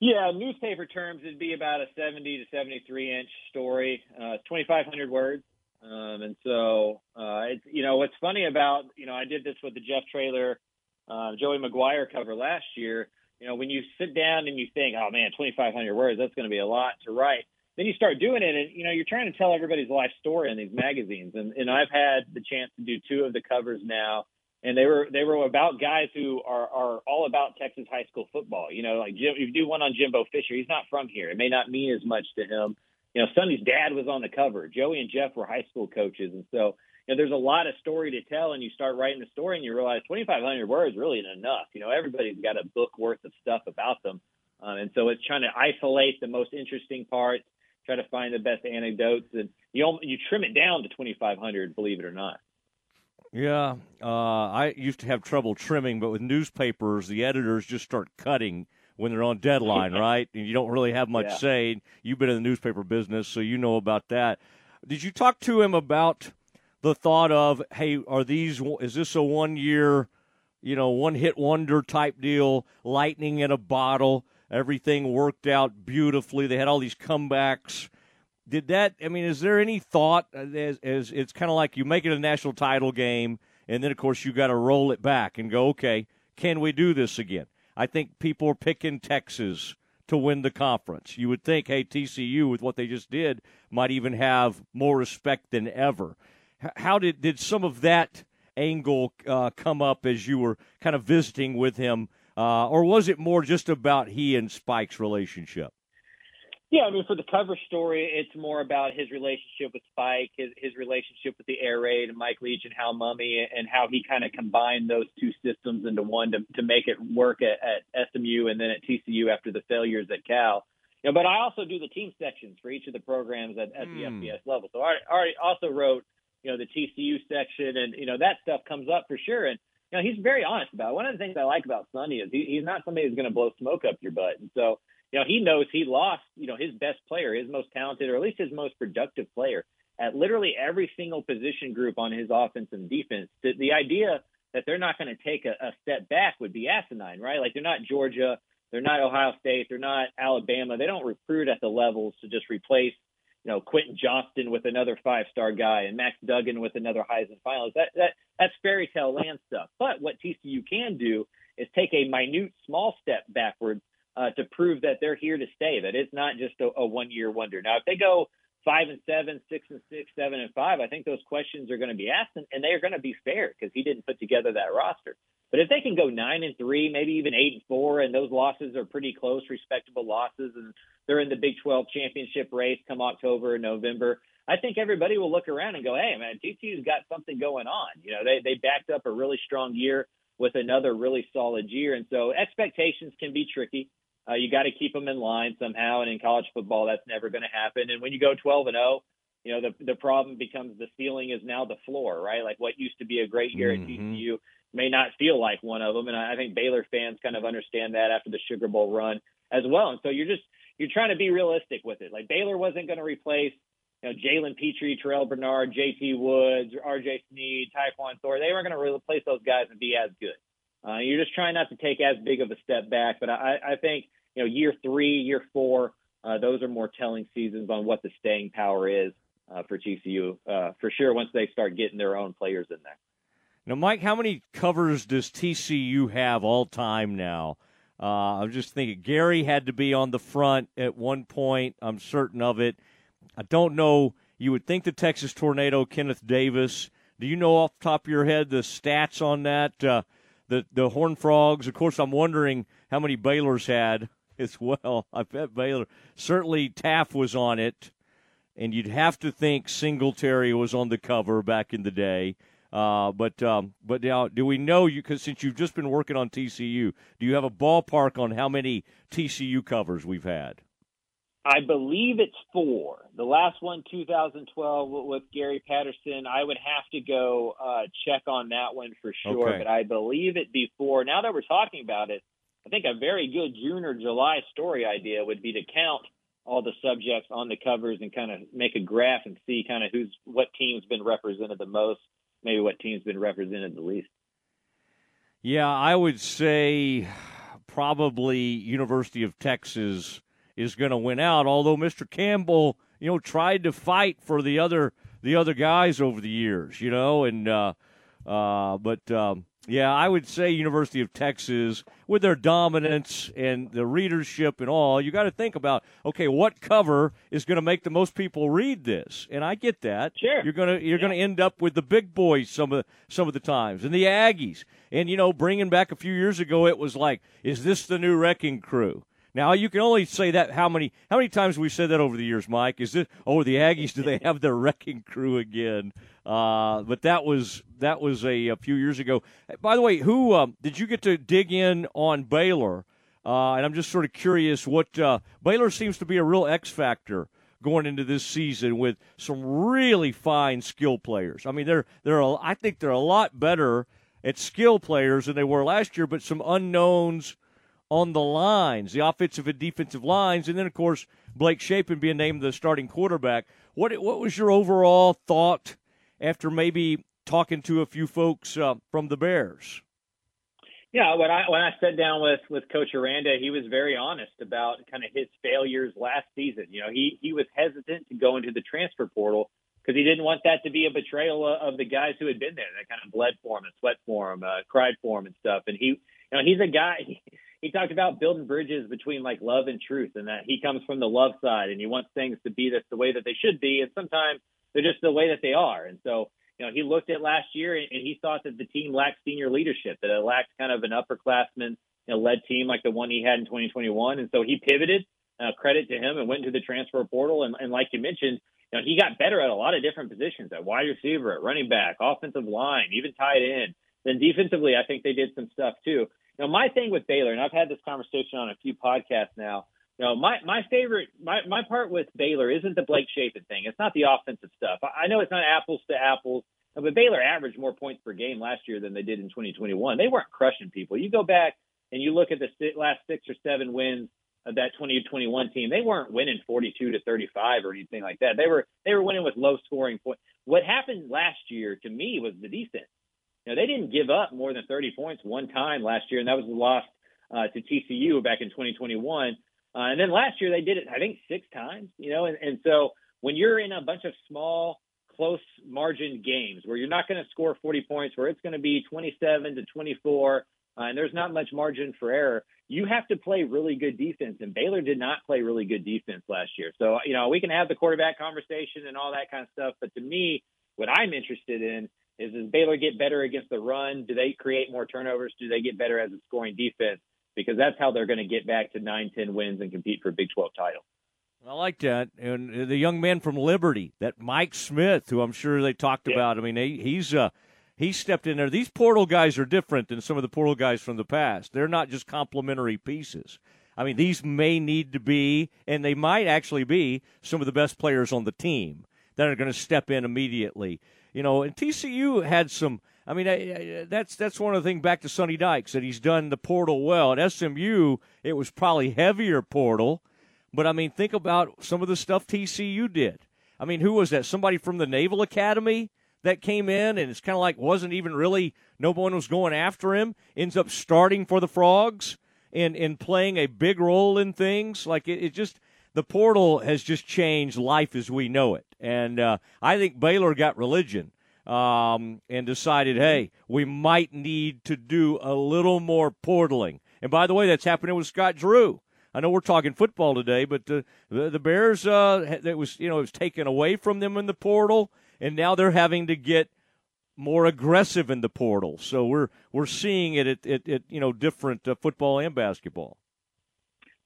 Yeah, newspaper terms, it'd be about a 70 to 73 inch story, uh, 2,500 words. Um, and so, uh, it's, you know, what's funny about, you know, I did this with the Jeff Traylor, uh, Joey McGuire cover last year. You know, when you sit down and you think, oh man, 2,500 words, that's going to be a lot to write then you start doing it and you know you're trying to tell everybody's life story in these magazines. And, and i've had the chance to do two of the covers now and they were they were about guys who are are all about texas high school football. You know like Jim, you do one on jimbo fisher he's not from here. It may not mean as much to him. You know sonny's dad was on the cover. Joey and jeff were high school coaches and so you know there's a lot of story to tell and you start writing the story and you realize 2500 words really isn't enough. You know everybody's got a book worth of stuff about them. Um, and so it's trying to isolate the most interesting parts try to find the best anecdotes, and you you trim it down to 2,500, believe it or not. Yeah, uh, I used to have trouble trimming, but with newspapers, the editors just start cutting when they're on deadline, [laughs] right? And you don't really have much Yeah. say. You've been in the newspaper business, so you know about that. Did you talk to him about the thought of, hey, are these? Is this a one year, you know, one hit wonder type deal? Lightning in a bottle. Everything worked out beautifully. They had all these comebacks. Did that? I mean, is there any thought as, as it's kind of like you make it a national title game, and then of course you got to roll it back and go, okay, can we do this again? I think people are picking Texas to win the conference. You would think, hey, TCU with what they just did might even have more respect than ever. How did did some of that angle uh, come up as you were kind of visiting with him, uh, or was it more just about he and Spike's relationship? Yeah, I mean, for the cover story, it's more about his relationship with Spike, his his relationship with the air raid, and Mike Leach and Hal Mumme, and how he kind of combined those two systems into one to to make it work at, at SMU and then at TCU after the failures at Cal. You know, but I also do the team sections for each of the programs at, at the Hmm. FBS level. So I already also wrote, you know, the TCU section, and you know that stuff comes up for sure. And you know, he's very honest about it. One of the things I like about Sonny is he, he's not somebody who's going to blow smoke up your butt. And so, you know, he knows he lost, you know, his best player, his most talented, or at least his most productive player at literally every single position group on his offense and defense. The, the idea that they're not going to take a, a step back would be asinine, right? Like they're not Georgia, they're not Ohio State, they're not Alabama. They don't recruit at the levels to just replace, you know, Quentin Johnston with another five-star guy and Max Duggan with another Heisman finalist. That that that's fairy tale land stuff. But what TCU can do is take a minute, small step backwards uh, to prove that they're here to stay. That it's not just a, a one-year wonder. Now, if they go five and seven, six and six, seven and five, I think those questions are going to be asked, and, and they are going to be fair because he didn't put together that roster. But if they can go nine and three, maybe even eight and four, and those losses are pretty close, respectable losses, and they're in the Big 12 championship race come October and November, I think everybody will look around and go, "Hey, man, TCU's got something going on." You know, they they backed up a really strong year with another really solid year, and so expectations can be tricky. Uh, you got to keep them in line somehow, and in college football, that's never going to happen. And when you go 12 and 0, you know the the problem becomes the ceiling is now the floor, right? Like what used to be a great year Mhm. at TCU may not feel like one of them. And I think Baylor fans kind of understand that after the Sugar Bowl run as well. And so you're just you're trying to be realistic with it. Like Baylor wasn't going to replace you know Jalen Pitre, Terrell Bernard, J.T. Woods, R.J. Sneed, Tyquan Thor. They weren't going to replace those guys and be as good. Uh, you're just trying not to take as big of a step back. But I, I think you know year three, year four, uh, those are more telling seasons on what the staying power is uh, for TCU uh, for sure. Once they start getting their own players in there. Now, Mike, how many covers does TCU have all time now? Uh, I'm just thinking Gary had to be on the front at one point. I'm certain of it. I don't know. You would think the Texas Tornado, Kenneth Davis. Do you know off the top of your head the stats on that? Uh, the the Horn Frogs. Of course, I'm wondering how many Baylor's had [laughs] as well. I bet Baylor certainly Taft was on it, and you'd have to think Singletary was on the cover back in the day. Uh, but um, but now, do we know you? Because since you've just been working on TCU, do you have a ballpark on how many TCU covers we've had? I believe it's four. The last one, 2012, with Gary Patterson. I would have to go uh, check on that one for sure, Okay. but I believe it before. Now that we're talking about it, I think a very good June or July story idea would be to count all the subjects on the covers and kind of make a graph and see kind of who's what team's been represented the most, maybe what team's been represented the least. Yeah, I would say probably University of Texas is going to win out. Although Mr. Campbell, you know, tried to fight for the other the other guys over the years, you know, and uh, uh, but um, yeah, I would say University of Texas with their dominance and the readership and all. You got to think about okay, what cover is going to make the most people read this? And I get that. Sure, you're gonna you're gonna end up with the big boys some of the, some of the times and the Aggies. And you know, bringing back a few years ago, it was like, is this the new wrecking crew? Now you can only say that how many how many times we've said that over the years, Mike. Is this oh the Aggies? Do they [laughs] have their wrecking crew again? Uh, but that was that was a, a few years ago. By the way, who um, did you get to dig in on Baylor? Uh, and I'm just sort of curious what uh, Baylor seems to be a real X factor going into this season with some really fine skill players. I mean, they're they're a, I think they're a lot better at skill players than they were last year, but some unknowns on the lines, the offensive and defensive lines, and then of course Blake Shapen being named the starting quarterback. What what was your overall thought after maybe talking to a few folks uh, from the Bears? Yeah, when I when I sat down with with Coach Aranda, he was very honest about kind of his failures last season. You know, he he was hesitant to go into the transfer portal because he didn't want that to be a betrayal of, the guys who had been there, that kind of bled for him and sweat for him, uh, cried for him and stuff. And he, you know, he's a guy. He, he talked about building bridges between like love and truth, and that he comes from the love side, and he wants things to be this the way that they should be, and sometimes they're just the way that they are. And so, you know, he looked at last year and, and he thought that the team lacked senior leadership, that it lacked kind of an upperclassman you know, led team like the one he had in 2021. And so he pivoted. Uh, credit to him and went into the transfer portal. And, and like you mentioned, you know, he got better at a lot of different positions at wide receiver, at running back, offensive line, even tight end. Then defensively, I think they did some stuff too. Know, my thing with Baylor, and I've had this conversation on a few podcasts now. You know, my my favorite, my my part with Baylor isn't the Blake Shapen thing. It's not the offensive stuff. I, I know it's not apples to apples, but Baylor averaged more points per game last year than they did in 2021. They weren't crushing people. You go back and you look at the last six or seven wins of that 2021 team. They weren't winning 42 to 35 or anything like that. They were they were winning with low scoring points. What happened last year to me was the defense. You know, they didn't give up more than 30 points one time last year, and that was the loss uh, to TCU back in 2021. Uh, and then last year they did it, I think, six times. You know, and, and so when you're in a bunch of small, close margin games where you're not going to score 40 points, where it's going to be 27 to 24, uh, and there's not much margin for error, you have to play really good defense. And Baylor did not play really good defense last year. So, you know, we can have the quarterback conversation and all that kind of stuff. But to me, what I'm interested in is does Baylor get better against the run? Do they create more turnovers? Do they get better as a scoring defense? Because that's how they're going to get back to 9, 10 wins and compete for a Big 12 title. I like that. And the young man from Liberty, that Mike Smith, who I'm sure they talked about. I mean, he, he's uh, he stepped in there. These portal guys are different than some of the portal guys from the past. They're not just complementary pieces. I mean, these may need to be, and they might actually be, some of the best players on the team that are going to step in immediately. You know, and TCU had some. I mean, I, I, that's that's one of the things back to Sonny Dykes that he's done the portal well. At SMU, it was probably heavier portal, but I mean, think about some of the stuff TCU did. I mean, who was that? Somebody from the Naval Academy that came in, and it's kind of like wasn't even really no one was going after him. Ends up starting for the Frogs and and playing a big role in things. Like it, it just the portal has just changed life as we know it, and uh, I think Baylor got religion um, and decided, hey, we might need to do a little more portaling. And by the way, that's happening with Scott Drew. I know we're talking football today, but the the, Bears, uh, that was you know, it was taken away from them in the portal, and now they're having to get more aggressive in the portal. So we're we're seeing it at, at, at you know different uh, football and basketball.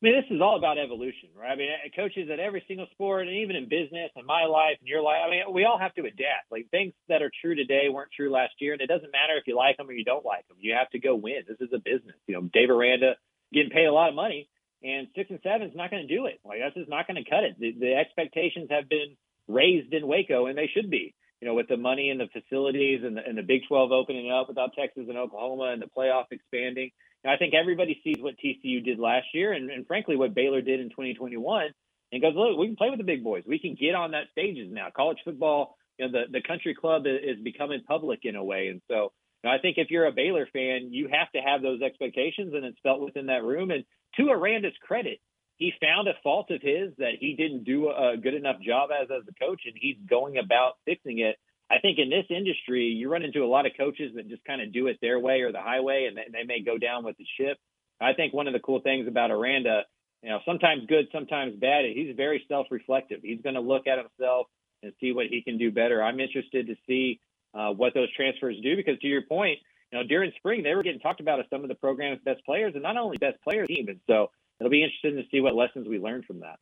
I mean, this is all about evolution, right? I mean, uh, coaches at every single sport, and even in business, and my life, and your life. I mean, we all have to adapt. Like things that are true today weren't true last year, and it doesn't matter if you like them or you don't like them. You have to go win. This is a business. You know, Dave Aranda getting paid a lot of money, and six and seven is not going to do it. Like that's just not going to cut it. The, the expectations have been raised in Waco, and they should be. You know, with the money and the facilities and the, and the Big 12 opening up without Texas and Oklahoma and the playoff expanding I think everybody sees what TCU did last year, and, and frankly, what Baylor did in 2021, and goes, look, we can play with the big boys. We can get on that stages now. College football, you know, the the country club is, is becoming public in a way, and so you know, I think if you're a Baylor fan, you have to have those expectations, and it's felt within that room. And to Aranda's credit, he found a fault of his that he didn't do a good enough job as as a coach, and he's going about fixing it. I think in this industry, you run into a lot of coaches that just kind of do it their way or the highway, and they may go down with the ship. I think one of the cool things about Aranda, you know, sometimes good, sometimes bad. He's very self-reflective. He's going to look at himself and see what he can do better. I'm interested to see uh, what those transfers do because, to your point, you know, during spring they were getting talked about as some of the program's best players, and not only best players, even. So it'll be interesting to see what lessons we learn from that.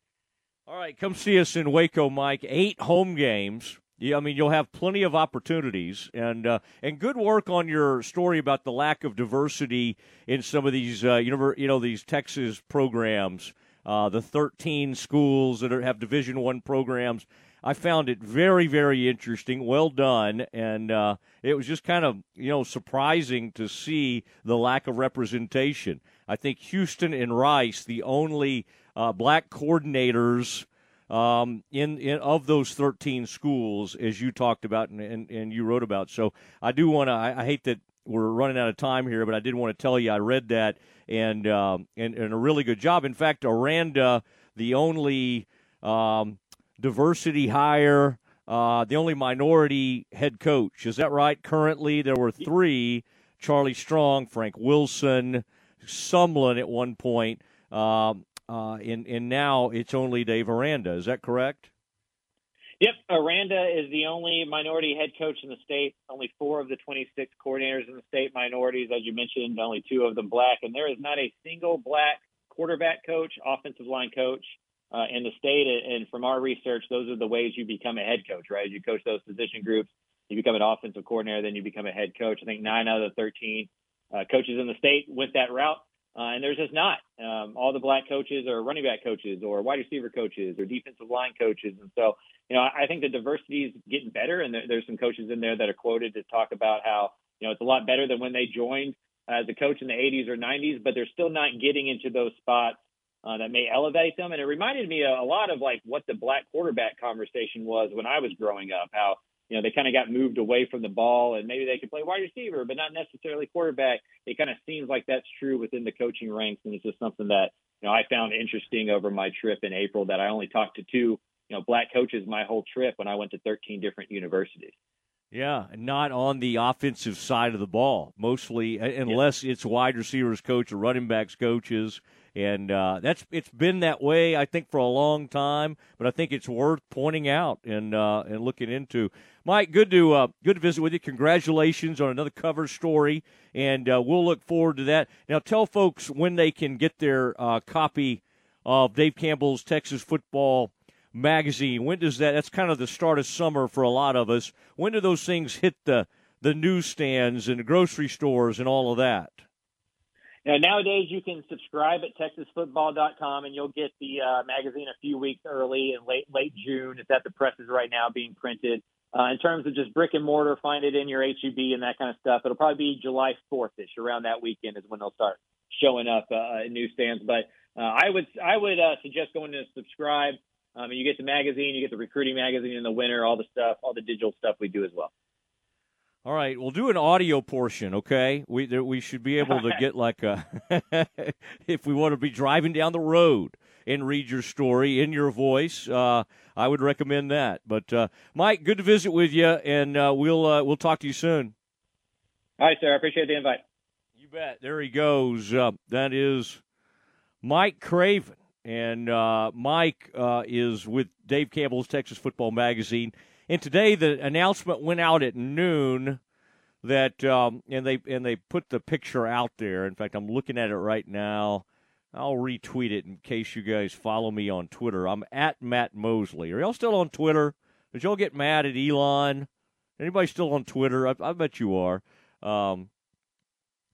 All right, come see us in Waco, Mike. Eight home games yeah, I mean you'll have plenty of opportunities and uh, and good work on your story about the lack of diversity in some of these uh, you know these Texas programs, uh, the 13 schools that are, have Division One programs. I found it very very interesting, well done, and uh, it was just kind of you know surprising to see the lack of representation. I think Houston and Rice, the only uh, black coordinators um, in, in of those 13 schools, as you talked about and, and, and you wrote about. So I do want to. I, I, hate that we're running out of time here, but I did want to tell you I read that and um, and, and a really good job. In fact, Aranda, the only um, diversity hire. Uh, the only minority head coach. Is that right? Currently, there were three Charlie Strong, Frank Wilson, Sumlin at one point. Um, uh, and, and now it's only Dave Aranda. Is that correct? Yep, Aranda is the only minority head coach in the state. Only four of the 26 coordinators in the state minorities, as you mentioned, only two of them black. And there is not a single black quarterback coach, offensive line coach uh, in the state. And from our research, those are the ways you become a head coach, right? You coach those position groups, you become an offensive coordinator, then you become a head coach. I think nine out of the 13 uh, coaches in the state went that route. Uh, and there's just not. Um, all the black coaches are running back coaches or wide receiver coaches or defensive line coaches. And so, you know, I think the diversity is getting better. And there, there's some coaches in there that are quoted to talk about how, you know, it's a lot better than when they joined as a coach in the 80s or 90s, but they're still not getting into those spots uh, that may elevate them. And it reminded me a, a lot of like what the black quarterback conversation was when I was growing up, how you know, they kind of got moved away from the ball and maybe they could play wide receiver, but not necessarily quarterback. It kind of seems like that's true within the coaching ranks. And it's just something that, you know, I found interesting over my trip in April that I only talked to two, you know, black coaches my whole trip when I went to 13 different universities. Yeah, not on the offensive side of the ball, mostly unless yeah. it's wide receivers coach or running backs coaches and uh, that's it's been that way I think for a long time. But I think it's worth pointing out and uh, and looking into. Mike, good to uh, good to visit with you. Congratulations on another cover story, and uh, we'll look forward to that. Now, tell folks when they can get their uh, copy of Dave Campbell's Texas Football magazine. When does that? That's kind of the start of summer for a lot of us. When do those things hit the the newsstands and the grocery stores and all of that? Now, nowadays, you can subscribe at texasfootball.com and you'll get the uh, magazine a few weeks early in late late June. It's at the presses right now being printed. uh, in terms of just brick and mortar, find it in your HEB and that kind of stuff. It'll probably be July 4th ish. Around that weekend is when they'll start showing up uh, in newsstands. But uh, I would I would uh, suggest going to subscribe. Um, you get the magazine, you get the recruiting magazine in the winter, all the stuff, all the digital stuff we do as well. All right, we'll do an audio portion, okay? We there, we should be able to [laughs] get like a [laughs] if we want to be driving down the road and read your story in your voice. Uh, I would recommend that. But uh, Mike, good to visit with you, and uh, we'll uh, we'll talk to you soon. All right, sir. I appreciate the invite. You bet. There he goes. Uh, that is Mike Craven, and uh, Mike is with Dave Campbell's Texas Football Magazine. And today the announcement went out at noon that um, and they and they put the picture out there. In fact, I'm looking at it right now. I'll retweet it in case you guys follow me on Twitter. I'm at Matt Mosley. Are y'all still on Twitter? Did y'all get mad at Elon? Anybody still on Twitter? I, I bet you are. Um,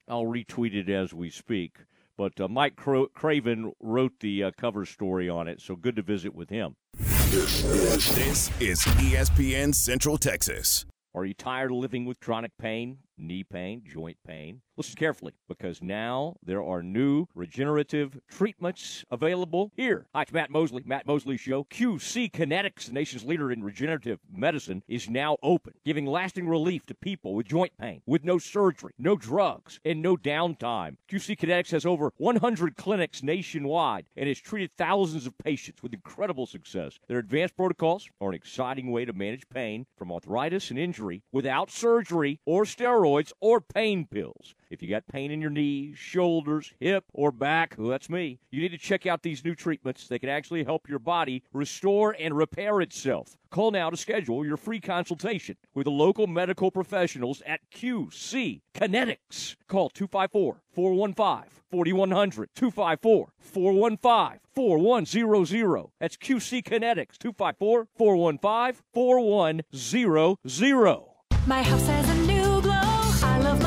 I'll retweet it as we speak. But uh, Mike Craven wrote the uh, cover story on it, so good to visit with him. This is ESPN Central Texas. Are you tired of living with chronic pain, knee pain, joint pain? Listen carefully because now there are new regenerative treatments available here. Hi, it's Matt Mosley, Matt Mosley Show. QC Kinetics, the nation's leader in regenerative medicine, is now open, giving lasting relief to people with joint pain with no surgery, no drugs, and no downtime. QC Kinetics has over 100 clinics nationwide and has treated thousands of patients with incredible success. Their advanced protocols are an exciting way to manage pain from arthritis and injury without surgery or steroids or pain pills. If you got pain in your knees, shoulders, hip, or back, well, that's me, you need to check out these new treatments. They can actually help your body restore and repair itself. Call now to schedule your free consultation with the local medical professionals at QC Kinetics. Call 254 415 4100 254 415 4100. That's QC Kinetics 254 415 4100. My house has a new glow. I love my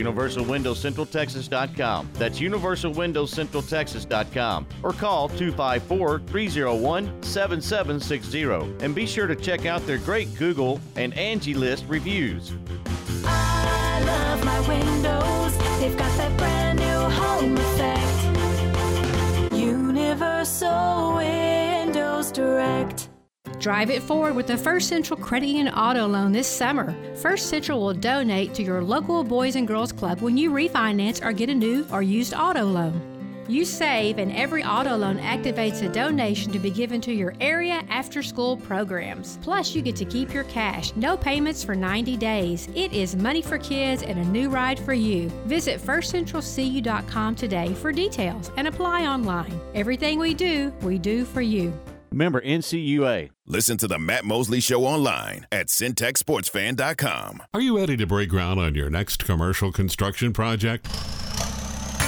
UniversalWindowsCentralTexas.com. That's UniversalWindowsCentralTexas.com. Or call 254 301 7760. And be sure to check out their great Google and Angie List reviews. I love my windows. They've got that brand new home effect. Universal Windows Direct. Drive it forward with the First Central Credit Union Auto Loan this summer. First Central will donate to your local Boys and Girls Club when you refinance or get a new or used auto loan. You save, and every auto loan activates a donation to be given to your area after school programs. Plus, you get to keep your cash, no payments for 90 days. It is money for kids and a new ride for you. Visit firstcentralcu.com today for details and apply online. Everything we do, we do for you. Member NCUA. Listen to the Matt Mosley Show online at centexsportsfan.com. Are you ready to break ground on your next commercial construction project?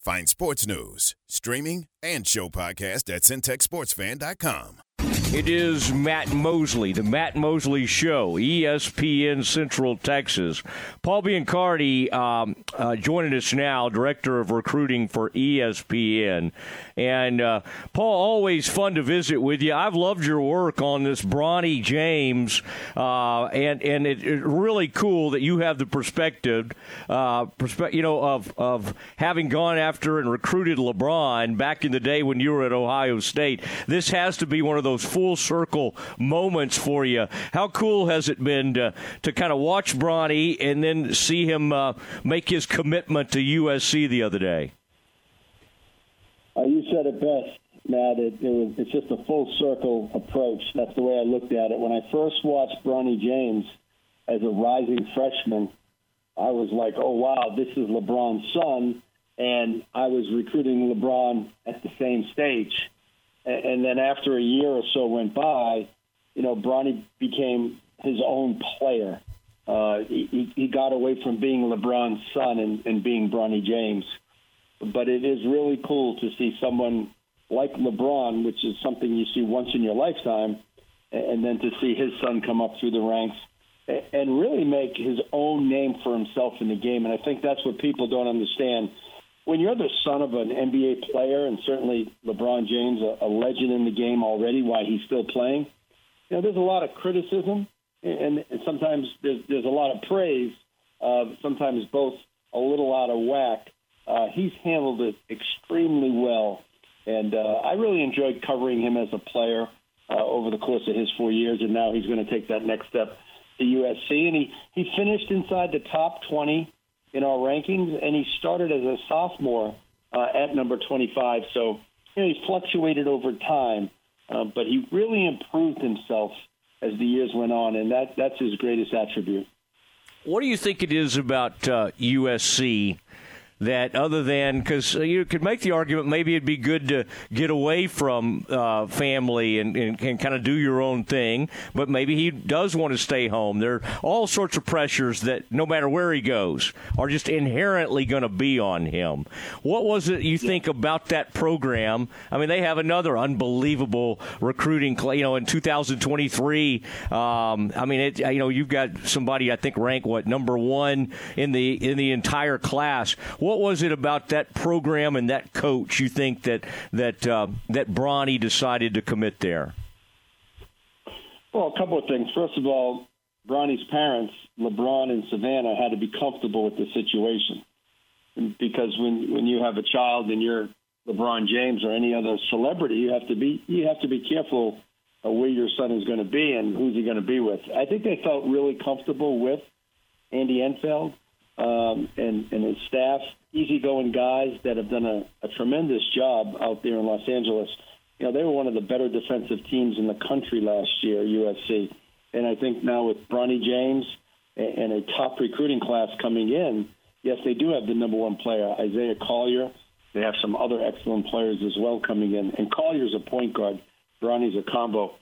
Find sports news, streaming, and show podcast at centexsportsfan.com. It is Matt Mosley, the Matt Mosley Show, ESPN Central Texas. Paul Biancardi um, uh, joining us now, Director of Recruiting for ESPN. And uh, Paul, always fun to visit with you. I've loved your work on this Bronny James, uh, and and it, it's really cool that you have the perspective, uh, perspe- you know, of of having gone after and recruited LeBron back in the day when you were at Ohio State. This has to be one of those full circle moments for you. How cool has it been to to kind of watch Bronny and then see him uh, make his commitment to USC the other day? Uh, you said it best, Matt. It, it was, it's just a full circle approach. That's the way I looked at it. When I first watched Bronny James as a rising freshman, I was like, oh, wow, this is LeBron's son. And I was recruiting LeBron at the same stage. And, then after a year or so went by, you know, Bronny became his own player. Uh, he, he got away from being LeBron's son and, and being Bronny James but it is really cool to see someone like LeBron, which is something you see once in your lifetime, and then to see his son come up through the ranks and really make his own name for himself in the game. And I think that's what people don't understand. When you're the son of an NBA player, and certainly LeBron James, a, a legend in the game already, why he's still playing, you know, there's a lot of criticism, and, and sometimes there's, there's a lot of praise. Uh, sometimes both a little out of whack. Uh, he's handled it extremely well, and uh, I really enjoyed covering him as a player uh, over the course of his four years, and now he's going to take that next step to USC. And he, he finished inside the top 20 in our rankings, and he started as a sophomore uh, at number 25. So you know, he fluctuated over time, uh, but he really improved himself as the years went on, and that, that's his greatest attribute. What do you think it is about uh, USC that, other than because you could make the argument, maybe it'd be good to get away from uh, family and, and, and kind of do your own thing, but maybe he does want to stay home. There are all sorts of pressures that, no matter where he goes, are just inherently going to be on him. What was it you think about that program? I mean, they have another unbelievable recruiting. You know, in 2023, um, I mean, it, you know, you've got somebody I think ranked what number one in the in the entire class. What was it about that program and that coach you think that that uh, that Bronny decided to commit there? Well, a couple of things. First of all, Bronny's parents, LeBron and Savannah, had to be comfortable with the situation because when when you have a child and you're LeBron James or any other celebrity, you have to be you have to be careful of where your son is going to be and who's he going to be with. I think they felt really comfortable with Andy Enfield um, and and his staff, easygoing guys that have done a, a tremendous job out there in Los Angeles. You know, they were one of the better defensive teams in the country last year, USC. And I think now with Bronny James and a top recruiting class coming in, yes, they do have the number one player, Isaiah Collier. They have some other excellent players as well coming in. And Collier's a point guard. Bronny's a combo.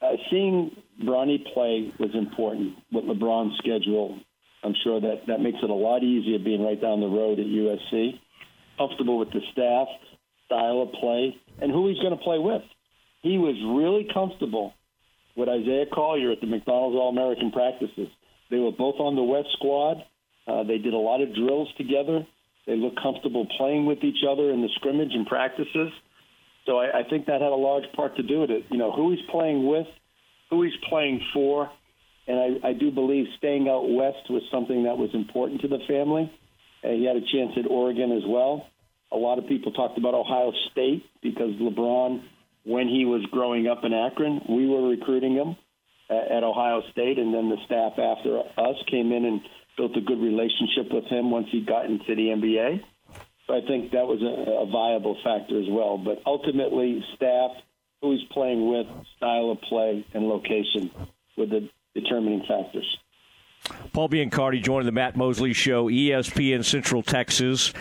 Uh, seeing Bronny play was important with LeBron's schedule. I'm sure that that makes it a lot easier being right down the road at USC. Comfortable with the staff, style of play, and who he's going to play with. He was really comfortable with Isaiah Collier at the McDonald's All American practices. They were both on the West squad. Uh, they did a lot of drills together. They looked comfortable playing with each other in the scrimmage and practices. So I, I think that had a large part to do with it. You know, who he's playing with, who he's playing for, and I, I do believe staying out west was something that was important to the family. Uh, he had a chance at Oregon as well. A lot of people talked about Ohio State because LeBron, when he was growing up in Akron, we were recruiting him at, at Ohio State, and then the staff after us came in and built a good relationship with him once he got into the NBA. So I think that was a, a viable factor as well. But ultimately, staff, who he's playing with, style of play, and location were the determining factors. Paul Biancardi joining the Matt Mosley Show, ESPN Central Texas.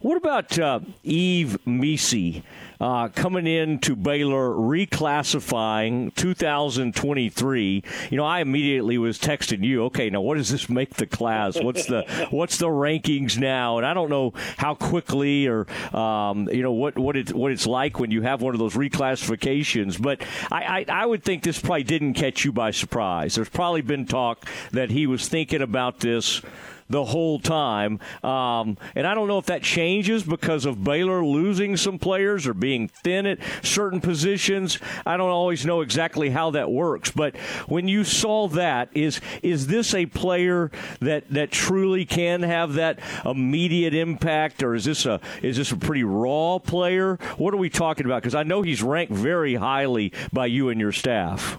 What about uh, Yves Missi uh, coming in to Baylor, reclassifying 2023? You know, I immediately was texting you. Okay, now what does this make the class? What's the [laughs] what's the rankings now? And I don't know how quickly or um, you know what what it what it's like when you have one of those reclassifications. But I, I I would think this probably didn't catch you by surprise. There's probably been talk that he was thinking about this the whole time. Um, and I don't know if that changes because of Baylor losing some players or being thin at certain positions. I don't always know exactly how that works. But when you saw that, is is this a player that, that truly can have that immediate impact, or is this a is this a pretty raw player? What are we talking about? Because I know he's ranked very highly by you and your staff.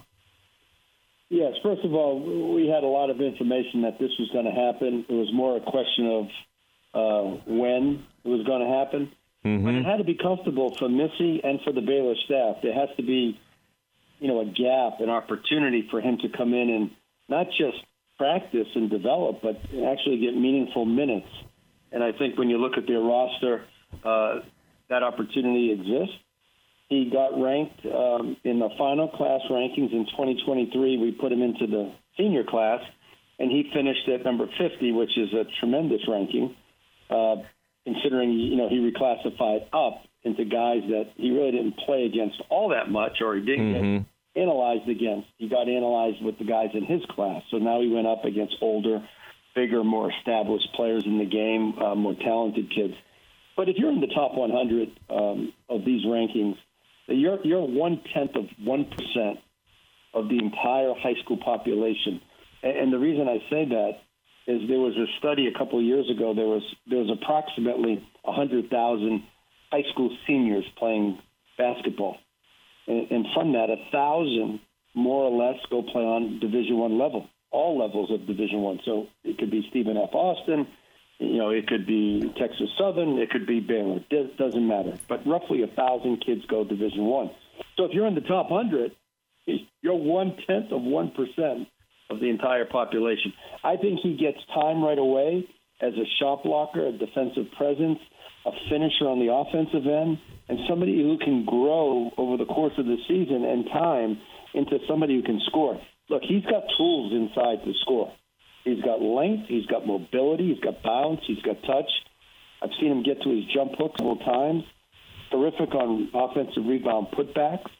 Yes, first of all, we had a lot of information that this was going to happen. It was more a question of uh, when it was going to happen. But it had to be comfortable for Missi and for the Baylor staff. There has to be, you know, a gap, an opportunity for him to come in and not just practice and develop, but actually get meaningful minutes. And I think when you look at their roster, uh, that opportunity exists. He got ranked um, in the final class rankings in 2023. We put him into the senior class, and he finished at number 50, which is a tremendous ranking, uh, considering you know he reclassified up into guys that he really didn't play against all that much, or he didn't get analyzed against. He got analyzed with the guys in his class, so now he went up against older, bigger, more established players in the game, uh, more talented kids. But if you're in the top 100 um, of these rankings, you're you're one tenth of one percent of the entire high school population. And, and the reason I say that is there was a study a couple of years ago. There was there was approximately hundred thousand high school seniors playing basketball, and, and from that, a thousand more or less go play on Division One level, all levels of Division One. So it could be Stephen F. Austin, you know, it could be Texas Southern, it could be Baylor. It doesn't matter. But roughly a thousand kids go Division One. So if you're in the top hundred, you're one tenth of one percent of the entire population. I think he gets time right away as a shot blocker, a defensive presence, a finisher on the offensive end, and somebody who can grow over the course of the season and time into somebody who can score. Look, he's got tools inside to score. He's got length, he's got mobility, he's got bounce, he's got touch. I've seen him get to his jump hook several times. Terrific on offensive rebound putbacks,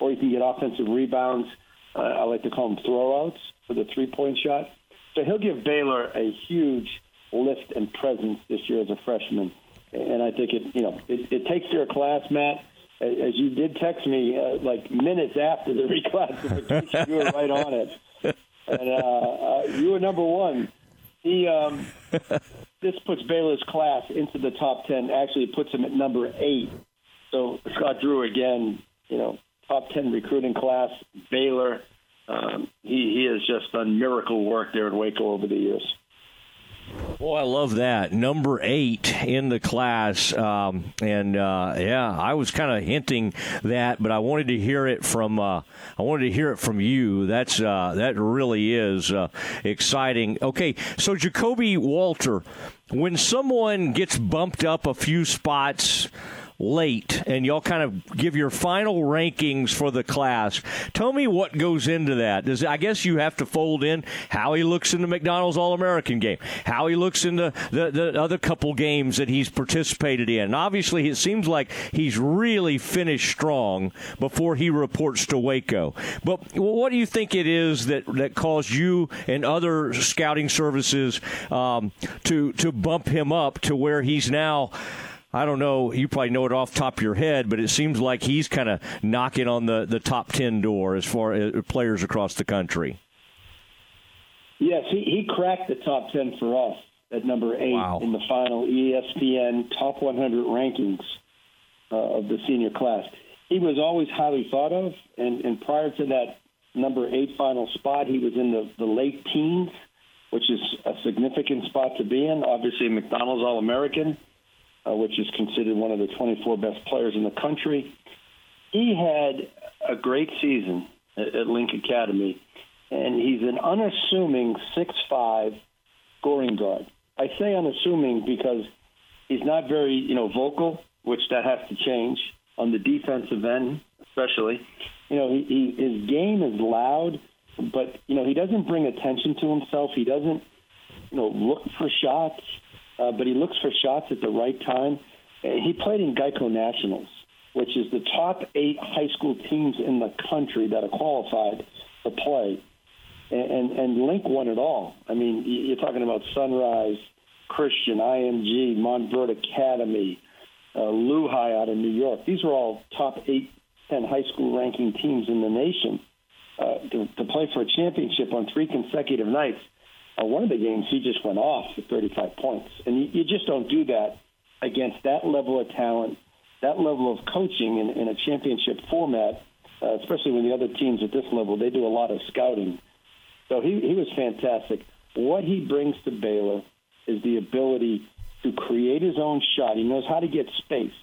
or he can get offensive rebounds. Uh, I like to call them throwouts for the three-point shot. So he'll give Baylor a huge lift and presence this year as a freshman. And I think it, you know, it, it takes their class, Matt. As you did text me, uh, like minutes after the [laughs] reclassification, you were right on it and uh, uh, you were number one. He um, [laughs] this puts Baylor's class into the top ten. Actually, it puts him at number eight. So Scott Drew again, you know, top ten recruiting class. Baylor. Um, he he has just done miracle work there in Waco over the years. Boy, I love that number eight in the class, um, and uh, yeah, I was kind of hinting that, but I wanted to hear it from uh, I wanted to hear it from you. That's uh, that really is uh, exciting. Okay, so Ja'Kobe Walter, when someone gets bumped up a few spots late and y'all kind of give your final rankings for the class. Tell me what goes into that. Does I guess you have to fold in how he looks in the McDonald's All American game, how he looks in the, the, the other couple games that he's participated in. Obviously, it seems like he's really finished strong before he reports to Waco. But what do you think it is that, that caused you and other scouting services um, to to bump him up to where he's now? I don't know. You probably know it off the top of your head, but it seems like he's kind of knocking on the, the top 10 door as far as players across the country. Yes, he, he cracked the top 10 for us at number eight Wow. in the final ESPN top 100 rankings uh, of the senior class. He was always highly thought of, and, and prior to that number eight final spot, he was in the, the late teens, which is a significant spot to be in. Obviously, McDonald's All American, uh, which is considered one of the 24 best players in the country. He had a great season at, at Link Academy, and he's an unassuming six-five scoring guard. I say unassuming because he's not very you know vocal, which that has to change on the defensive end, especially. You know, he, he, his game is loud, but you know he doesn't bring attention to himself. He doesn't you know look for shots, uh, but he looks for shots at the right time. Uh, He played in Geico Nationals, which is the top eight high school teams in the country that are qualified to play and, and, and Link won it all. I mean, you're talking about Sunrise, Christian, IMG, Montverde Academy, uh, LuHi out of New York. These were all top eight, ten high school ranking teams in the nation uh, to, to play for a championship on three consecutive nights. Uh, one of the games, he just went off for 35 points, and you, you just don't do that against that level of talent, that level of coaching in, in a championship format. Uh, especially when the other teams at this level, they do a lot of scouting. So he, he was fantastic. What he brings to Baylor is the ability to create his own shot. He knows how to get space.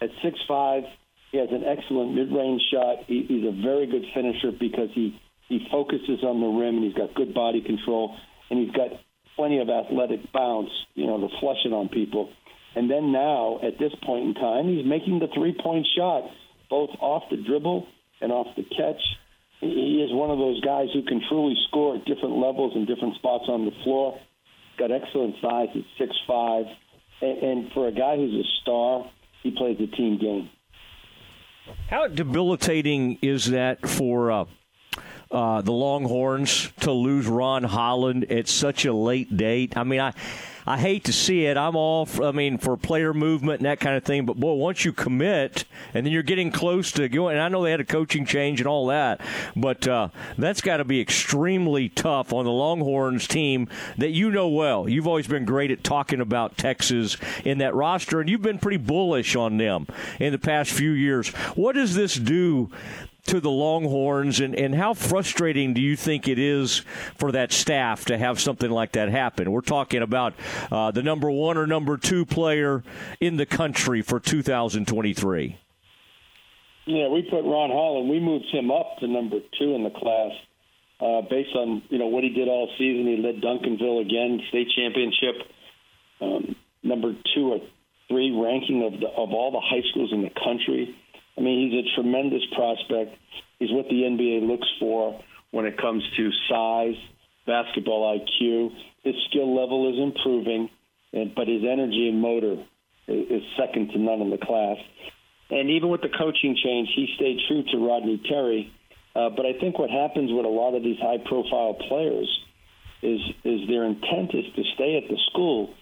At six five, he has an excellent mid-range shot. He, he's a very good finisher because he, he focuses on the rim and he's got good body control and he's got plenty of athletic bounce, you know, to flush it on people. And then now, at this point in time, he's making the three-point shot, both off the dribble and off the catch. He is one of those guys who can truly score at different levels and different spots on the floor. Got excellent size at six five, and, and for a guy who's a star, he plays a team game. How debilitating is that for uh, uh, the Longhorns to lose Ron Holland at such a late date? I mean, I. I hate to see it. I'm all, for, I mean, for player movement and that kind of thing. But boy, once you commit, and then you're getting close to going. And I know they had a coaching change and all that, but uh, that's got to be extremely tough on the Longhorns team that you know well. You've always been great at talking about Texas in that roster, and you've been pretty bullish on them in the past few years. What does this do to the Longhorns, and, and how frustrating do you think it is for that staff to have something like that happen? We're talking about uh, the number one or number two player in the country for 2023. Yeah, we put Ron Holland. We moved him up to number two in the class uh, based on you know what he did all season. He led Duncanville again, state championship, um, number two or three ranking of the, of all the high schools in the country. I mean, he's a tremendous prospect. He's what the NBA looks for when it comes to size, basketball IQ. His skill level is improving, but his energy and motor is, second to none in the class. And even with the coaching change, he stayed true to Rodney Terry. Uh, but I think what happens with a lot of these high-profile players is is their intent is to stay at the school,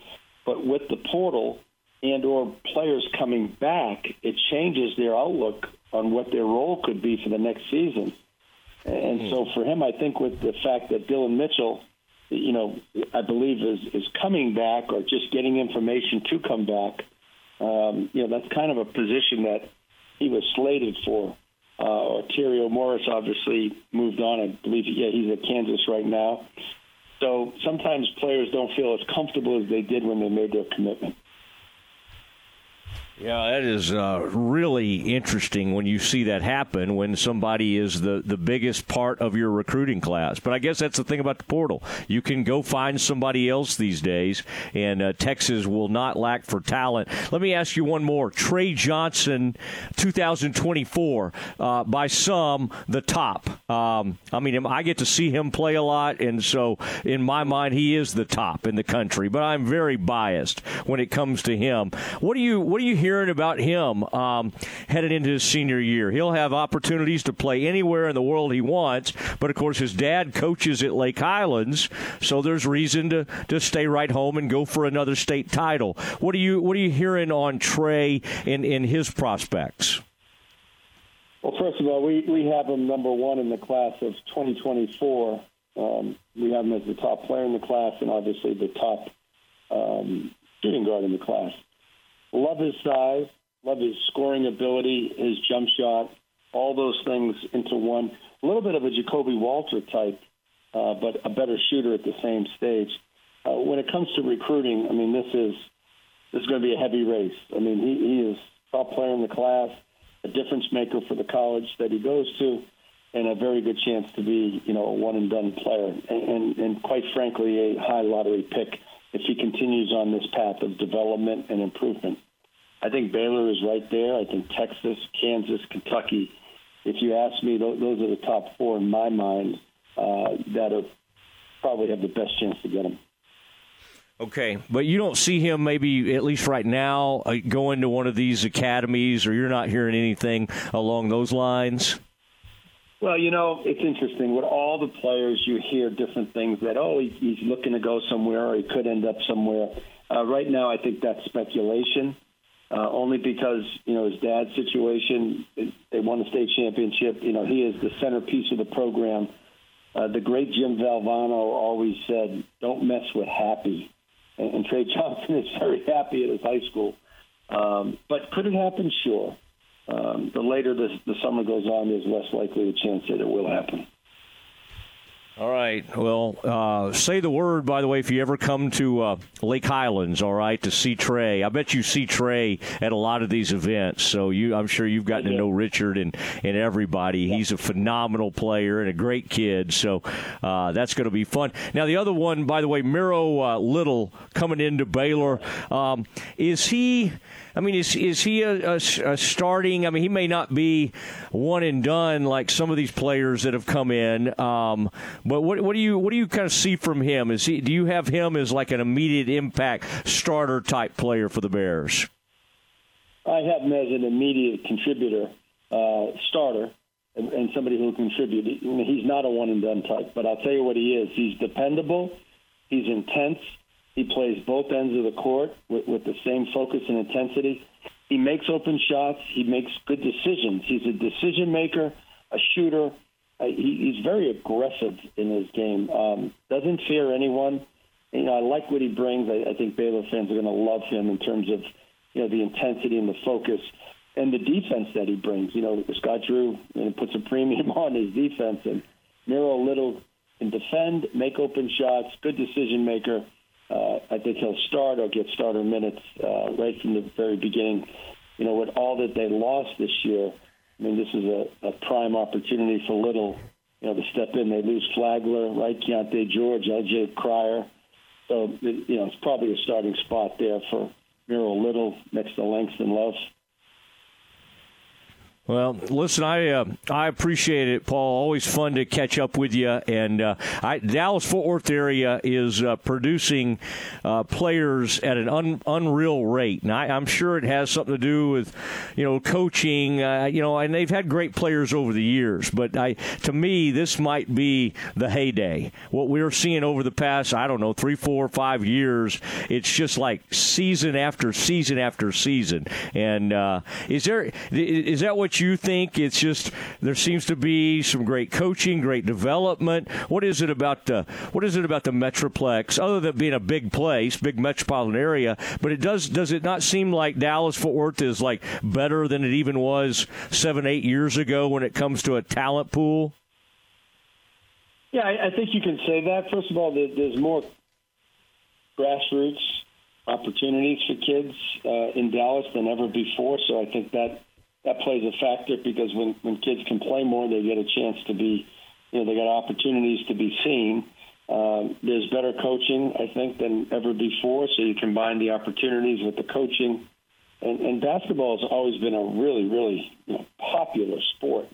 but with the portal and or players coming back, it changes their outlook on what their role could be for the next season. And so for him, I think with the fact that Dylan Mitchell, you know, I believe is is coming back or just getting information to come back, um, you know, that's kind of a position that he was slated for. Uh, Terrio Morris obviously moved on. I believe, yeah, he's at Kansas right now. So sometimes players don't feel as comfortable as they did when they made their commitment. Yeah, that is uh, really interesting when you see that happen when somebody is the, the biggest part of your recruiting class. But I guess that's the thing about the portal. You can go find somebody else these days, and uh, Texas will not lack for talent. Let me ask you one more. Trey Johnson, 2024, uh, by some, the top. Um, I mean, I get to see him play a lot, and so in my mind, he is the top in the country. But I'm very biased when it comes to him. What do you What do you hearing about him um, headed into his senior year? He'll have opportunities to play anywhere in the world he wants, but of course his dad coaches at Lake Highlands, so there's reason to, to stay right home and go for another state title. What are you What are you hearing on Trey and in his prospects? Well, first of all, we, we have him number one in the class of 2024. Um, we have him as the top player in the class and obviously the top um, shooting guard in the class. Love his size, love his scoring ability, his jump shot, all those things into one. A little bit of a Ja'Kobe Walter type, uh, but a better shooter at the same stage. Uh, when it comes to recruiting, I mean, this is this is going to be a heavy race. I mean, he, he is top player in the class, a difference maker for the college that he goes to, and a very good chance to be, you know, a one and done player, and, and, and quite frankly, a high lottery pick if he continues on this path of development and improvement. I think Baylor is right there. I think Texas, Kansas, Kentucky. If you ask me, those are the top four in my mind uh, that probably have the best chance to get him. Okay, but you don't see him maybe at least right now uh, going to one of these academies, or you're not hearing anything along those lines. Well, you know, it's interesting. With all the players, you hear different things that, oh, he's looking to go somewhere or he could end up somewhere. Uh, right now, I think that's speculation, uh, only because, you know, his dad's situation, they won the state championship. You know, he is the centerpiece of the program. Uh, the great Jim Valvano always said, don't mess with happy. And, and Trey Johnson [laughs] is very happy at his high school. Um, but could it happen? Sure um, the later the, the summer goes on, there's less likely a chance that it will happen. All right. Well, uh, say the word, by the way, if you ever come to uh, Lake Highlands, all right, to see Trey. I bet you see Trey at a lot of these events. So you, I'm sure you've gotten to know Richard and, and everybody. He's a phenomenal player and a great kid. So uh, that's going to be fun. Now, the other one, by the way, Miro uh, Little coming into Baylor. Um, is he. I mean, is is he a, a, a starting? I mean, he may not be one and done like some of these players that have come in. Um, but what what do you what do you kind of see from him? Is he do you have him as like an immediate impact starter type player for the Bears? I have him as an immediate contributor, uh, starter, and, and somebody who will contribute. He's not a one and done type, but I'll tell you what he is. He's dependable. He's intense. He plays both ends of the court with, with the same focus and intensity. He makes open shots. He makes good decisions. He's a decision maker, a shooter. Uh, he, he's very aggressive in his game. Um, doesn't fear anyone. You know, I like what he brings. I, I think Baylor fans are going to love him in terms of you know the intensity and the focus and the defense that he brings. You know, Scott Drew you know, puts a premium [laughs] on his defense, and Miro Little can defend, make open shots, good decision maker. Uh, I think he'll start or get starter minutes uh, right from the very beginning. You know, with all that they lost this year, I mean, this is a, a prime opportunity for Little, you know, to step in. They lose Flagler, right? Keyonte George, L.J. Cryer. So, you know, it's probably a starting spot there for Miro Little next to Langston Love. Well, listen, I uh, I appreciate it, Paul. Always fun to catch up with you. And uh, I, Dallas Fort Worth area is uh, producing uh, players at an un, unreal rate, and I, I'm sure it has something to do with you know coaching. Uh, you know, and they've had great players over the years, but I to me this might be the heyday. What we're seeing over the past I don't know three, four, five years, it's just like season after season after season. And uh, is there is that what you think? It's just there seems to be some great coaching, great development. What is it about the what is it about the Metroplex, other than being a big place, big metropolitan area? But it does does it not seem like Dallas Fort Worth is like better than it even was seven eight years ago when it comes to a talent pool? Yeah, I, I think you can say that. First of all, there, there's more grassroots opportunities for kids uh, in Dallas than ever before. So I think that that plays a factor because when when kids can play more, they get a chance to be, you know, they got opportunities to be seen. Um, there's better coaching, I think, than ever before. So you combine the opportunities with the coaching, and, and basketball has always been a really, really you know, popular sport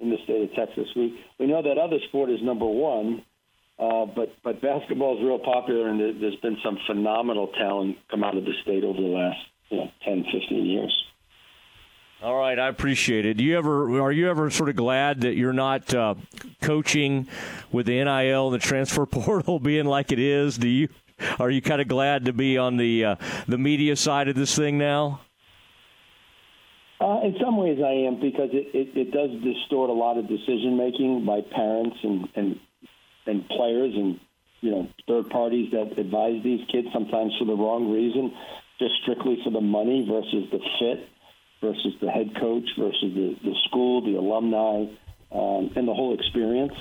in the state of Texas. We we know that other sport is number one, uh, but but basketball is real popular, and there, there's been some phenomenal talent come out of the state over the last you know 10, 15 years. All right, I appreciate it. Do you ever are you ever sort of glad that you're not uh, coaching with the NIL and the transfer [laughs] portal being like it is? Do you are you kind of glad to be on the uh, the media side of this thing now? Uh, in some ways, I am because it, it, it does distort a lot of decision making by parents and, and and players and you know third parties that advise these kids sometimes for the wrong reason, just strictly for the money versus the fit versus the head coach versus the, the school, the alumni, um, and the whole experience.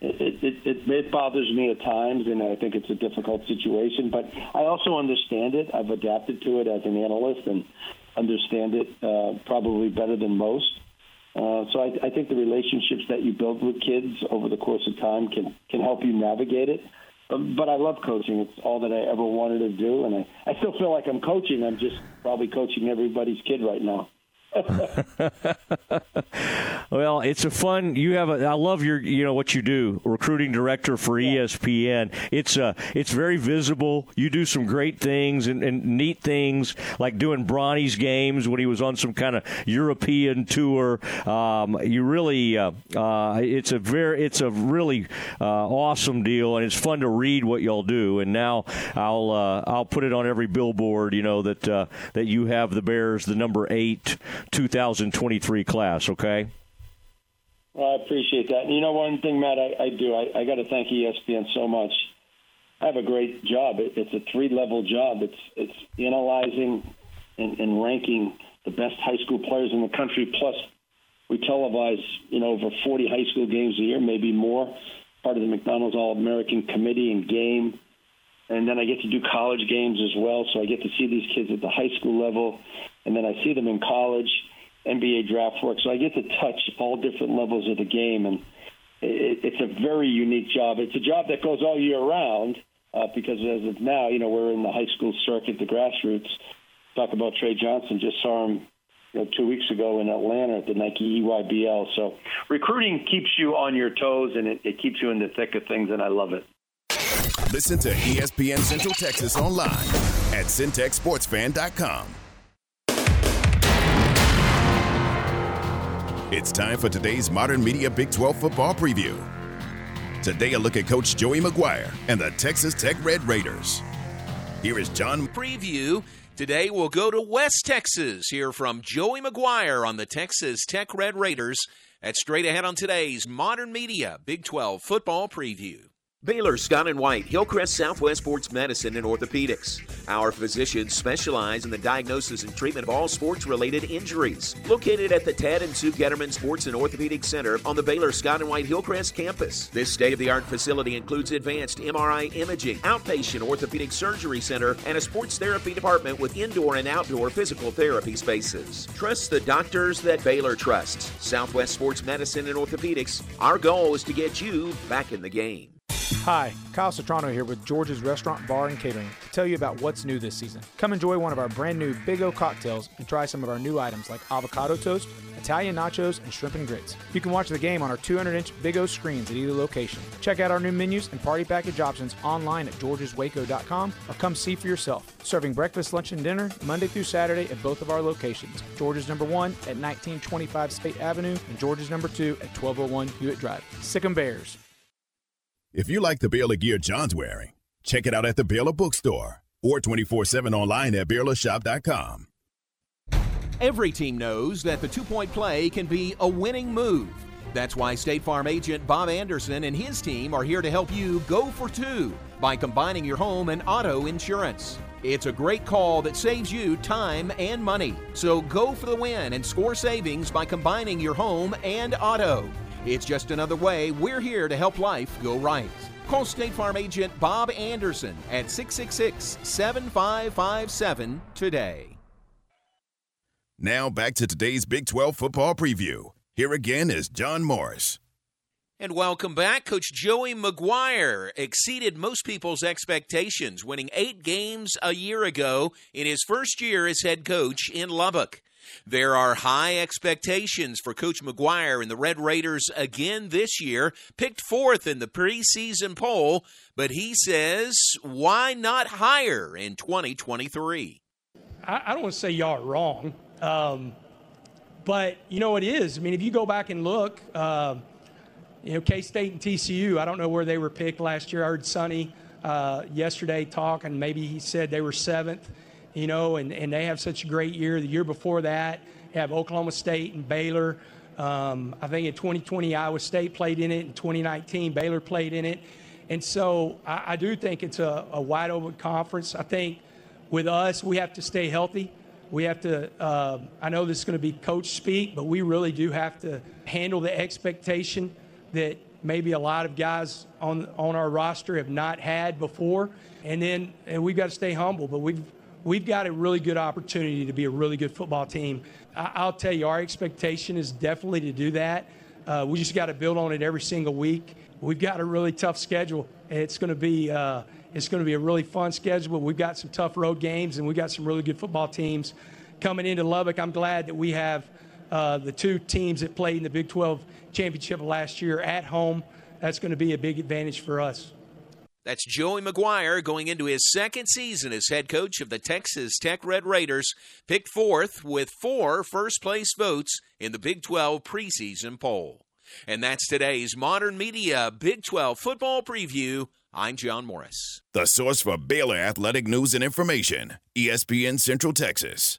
It, it, it, it bothers me at times, and I think it's a difficult situation. But I also understand it. I've adapted to it as an analyst and understand it uh, probably better than most. Uh, so I, I think the relationships that you build with kids over the course of time can can help you navigate it. Um, But I love coaching. It's all that I ever wanted to do, and I, I still feel like I'm coaching. I'm just probably coaching everybody's kid right now. [laughs] Well, it's a fun. You have a. I love your. You know what you do. Recruiting director for E ESPN. It's uh It's very visible. You do some great things and, and neat things like doing Bronny's games when he was on some kind of European tour. Um, you really. Uh, uh, it's a very. It's a really uh, awesome deal, and it's fun to read what y'all do. And now I'll. Uh, I'll put it on every billboard. You know that uh, that you have the Bears the number eight 2023 class. Okay. Well, I appreciate that. You know, one thing, Matt, I, I do. I, I got to thank ESPN so much. I have a great job. It, it's a three-level job. It's it's analyzing and, and ranking the best high school players in the country. Plus, we televise you know over 40 high school games a year, maybe more. Part of the McDonald's All-American Committee and game, and then I get to do college games as well. So I get to see these kids at the high school level, and then I see them in college. NBA draft work. So I get to touch all different levels of the game, and it, it's a very unique job. It's a job that goes all year round uh, because as of now, you know, we're in the high school circuit, the grassroots. Talk about Trey Johnson. Just saw him you know, two weeks ago in Atlanta at the Nike EYBL. So recruiting keeps you on your toes, and it, it keeps you in the thick of things, and I love it. Listen to ESPN Central Texas online at centexsportsfan.com. It's time for today's Modern Media Big 12 football preview. Today, a look at Coach Joey McGuire and the Texas Tech Red Raiders. Here is John preview. Today we'll go to West Texas, hear from Joey McGuire on the Texas Tech Red Raiders. That's straight ahead on today's Modern Media Big 12 football preview. Baylor Scott and White, Hillcrest Southwest Sports Medicine and Orthopedics. Our physicians specialize in the diagnosis and treatment of all sports related injuries. Located at the Ted and Sue Getterman Sports and Orthopedic Center on the Baylor Scott and White Hillcrest campus. This state of the art facility includes advanced MRI imaging, outpatient orthopedic surgery center, and a sports therapy department with indoor and outdoor physical therapy spaces. Trust the doctors that Baylor trusts. Southwest Sports Medicine and Orthopedics. Our goal is to get you back in the game. Hi, Kyle Sotrano here with George's Restaurant Bar and Catering to tell you about what's new this season. Come enjoy one of our brand new Big O cocktails and try some of our new items like avocado toast, Italian nachos, and shrimp and grits. You can watch the game on our 200 inch Big O screens at either location. Check out our new menus and party package options online at georgeswaco.com or come see for yourself. Serving breakfast, lunch, and dinner Monday through Saturday at both of our locations George's number one at 1925 State Avenue and George's number two at 1201 Hewitt Drive. Sick 'em Bears. If you like the Baylor gear John's wearing, check it out at the Baylor Bookstore or 24 7 online at BaylorShop.com. Every team knows that the two point play can be a winning move. That's why State Farm agent Bob Anderson and his team are here to help you go for two by combining your home and auto insurance. It's a great call that saves you time and money. So go for the win and score savings by combining your home and auto. It's just another way we're here to help life go right. Call State Farm agent Bob Anderson at 666 7557 today. Now back to today's Big 12 football preview. Here again is John Morris. And welcome back. Coach Joey McGuire exceeded most people's expectations, winning eight games a year ago in his first year as head coach in Lubbock. There are high expectations for Coach McGuire and the Red Raiders again this year, picked fourth in the preseason poll, but he says, why not higher in 2023? I, I don't want to say y'all are wrong, um, but you know it is. I mean, if you go back and look, uh, you know, K State and TCU. I don't know where they were picked last year. I heard Sonny uh, yesterday talk, and maybe he said they were seventh. You know, and, and they have such a great year. The year before that, have Oklahoma State and Baylor. Um, I think in 2020, Iowa State played in it. In 2019, Baylor played in it. And so I, I do think it's a, a wide open conference. I think with us, we have to stay healthy. We have to, uh, I know this is going to be coach speak, but we really do have to handle the expectation that maybe a lot of guys on, on our roster have not had before. And then and we've got to stay humble, but we've, we've got a really good opportunity to be a really good football team. I, I'll tell you, our expectation is definitely to do that. Uh, we just got to build on it every single week. We've got a really tough schedule, it's going to be uh, it's going to be a really fun schedule. We've got some tough road games, and we've got some really good football teams coming into Lubbock. I'm glad that we have uh, the two teams that played in the Big 12 championship last year at home. That's going to be a big advantage for us. That's Joey McGuire going into his second season as head coach of the Texas Tech Red Raiders, picked fourth with four first place votes in the Big 12 preseason poll. And that's today's Modern Media Big 12 football preview. I'm John Morris. The source for Baylor athletic news and information, ESPN Central Texas.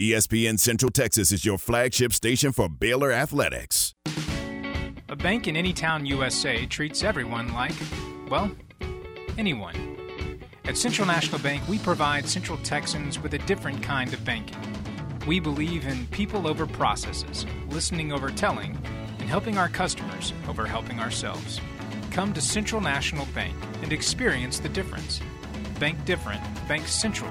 ESPN Central Texas is your flagship station for Baylor Athletics. A bank in any town USA treats everyone like, well, anyone. At Central National Bank, we provide Central Texans with a different kind of banking. We believe in people over processes, listening over telling, and helping our customers over helping ourselves. Come to Central National Bank and experience the difference. Bank different, Bank Central.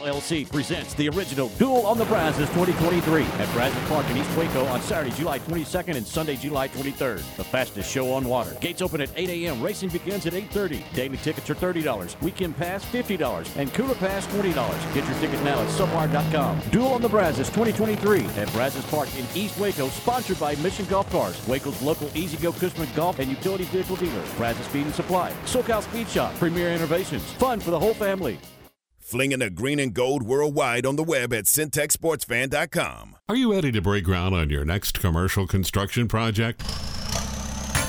LLC presents the original Duel on the Brazos 2023 at Brazos Park in East Waco on Saturday, July 22nd and Sunday, July 23rd. The fastest show on water. Gates open at 8 a.m. Racing begins at 8.30. Daily tickets are $30. Weekend pass $50. And cooler pass $20. Get your ticket now at subwire.com. Duel on the Brazos 2023 at Brazos Park in East Waco, sponsored by Mission Golf Cars, Waco's local E-Z-GO Cushman Golf and Utility Vehicle dealer. Brazos Speed and Supply. SoCal Speed Shop. Premier Innovations. Fun for the whole family. Flinging the green and gold worldwide on the web at centexsportsfan.com. Are you ready to break ground on your next commercial construction project?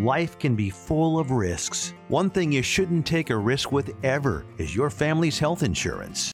Life can be full of risks. One thing you shouldn't take a risk with ever is your family's health insurance.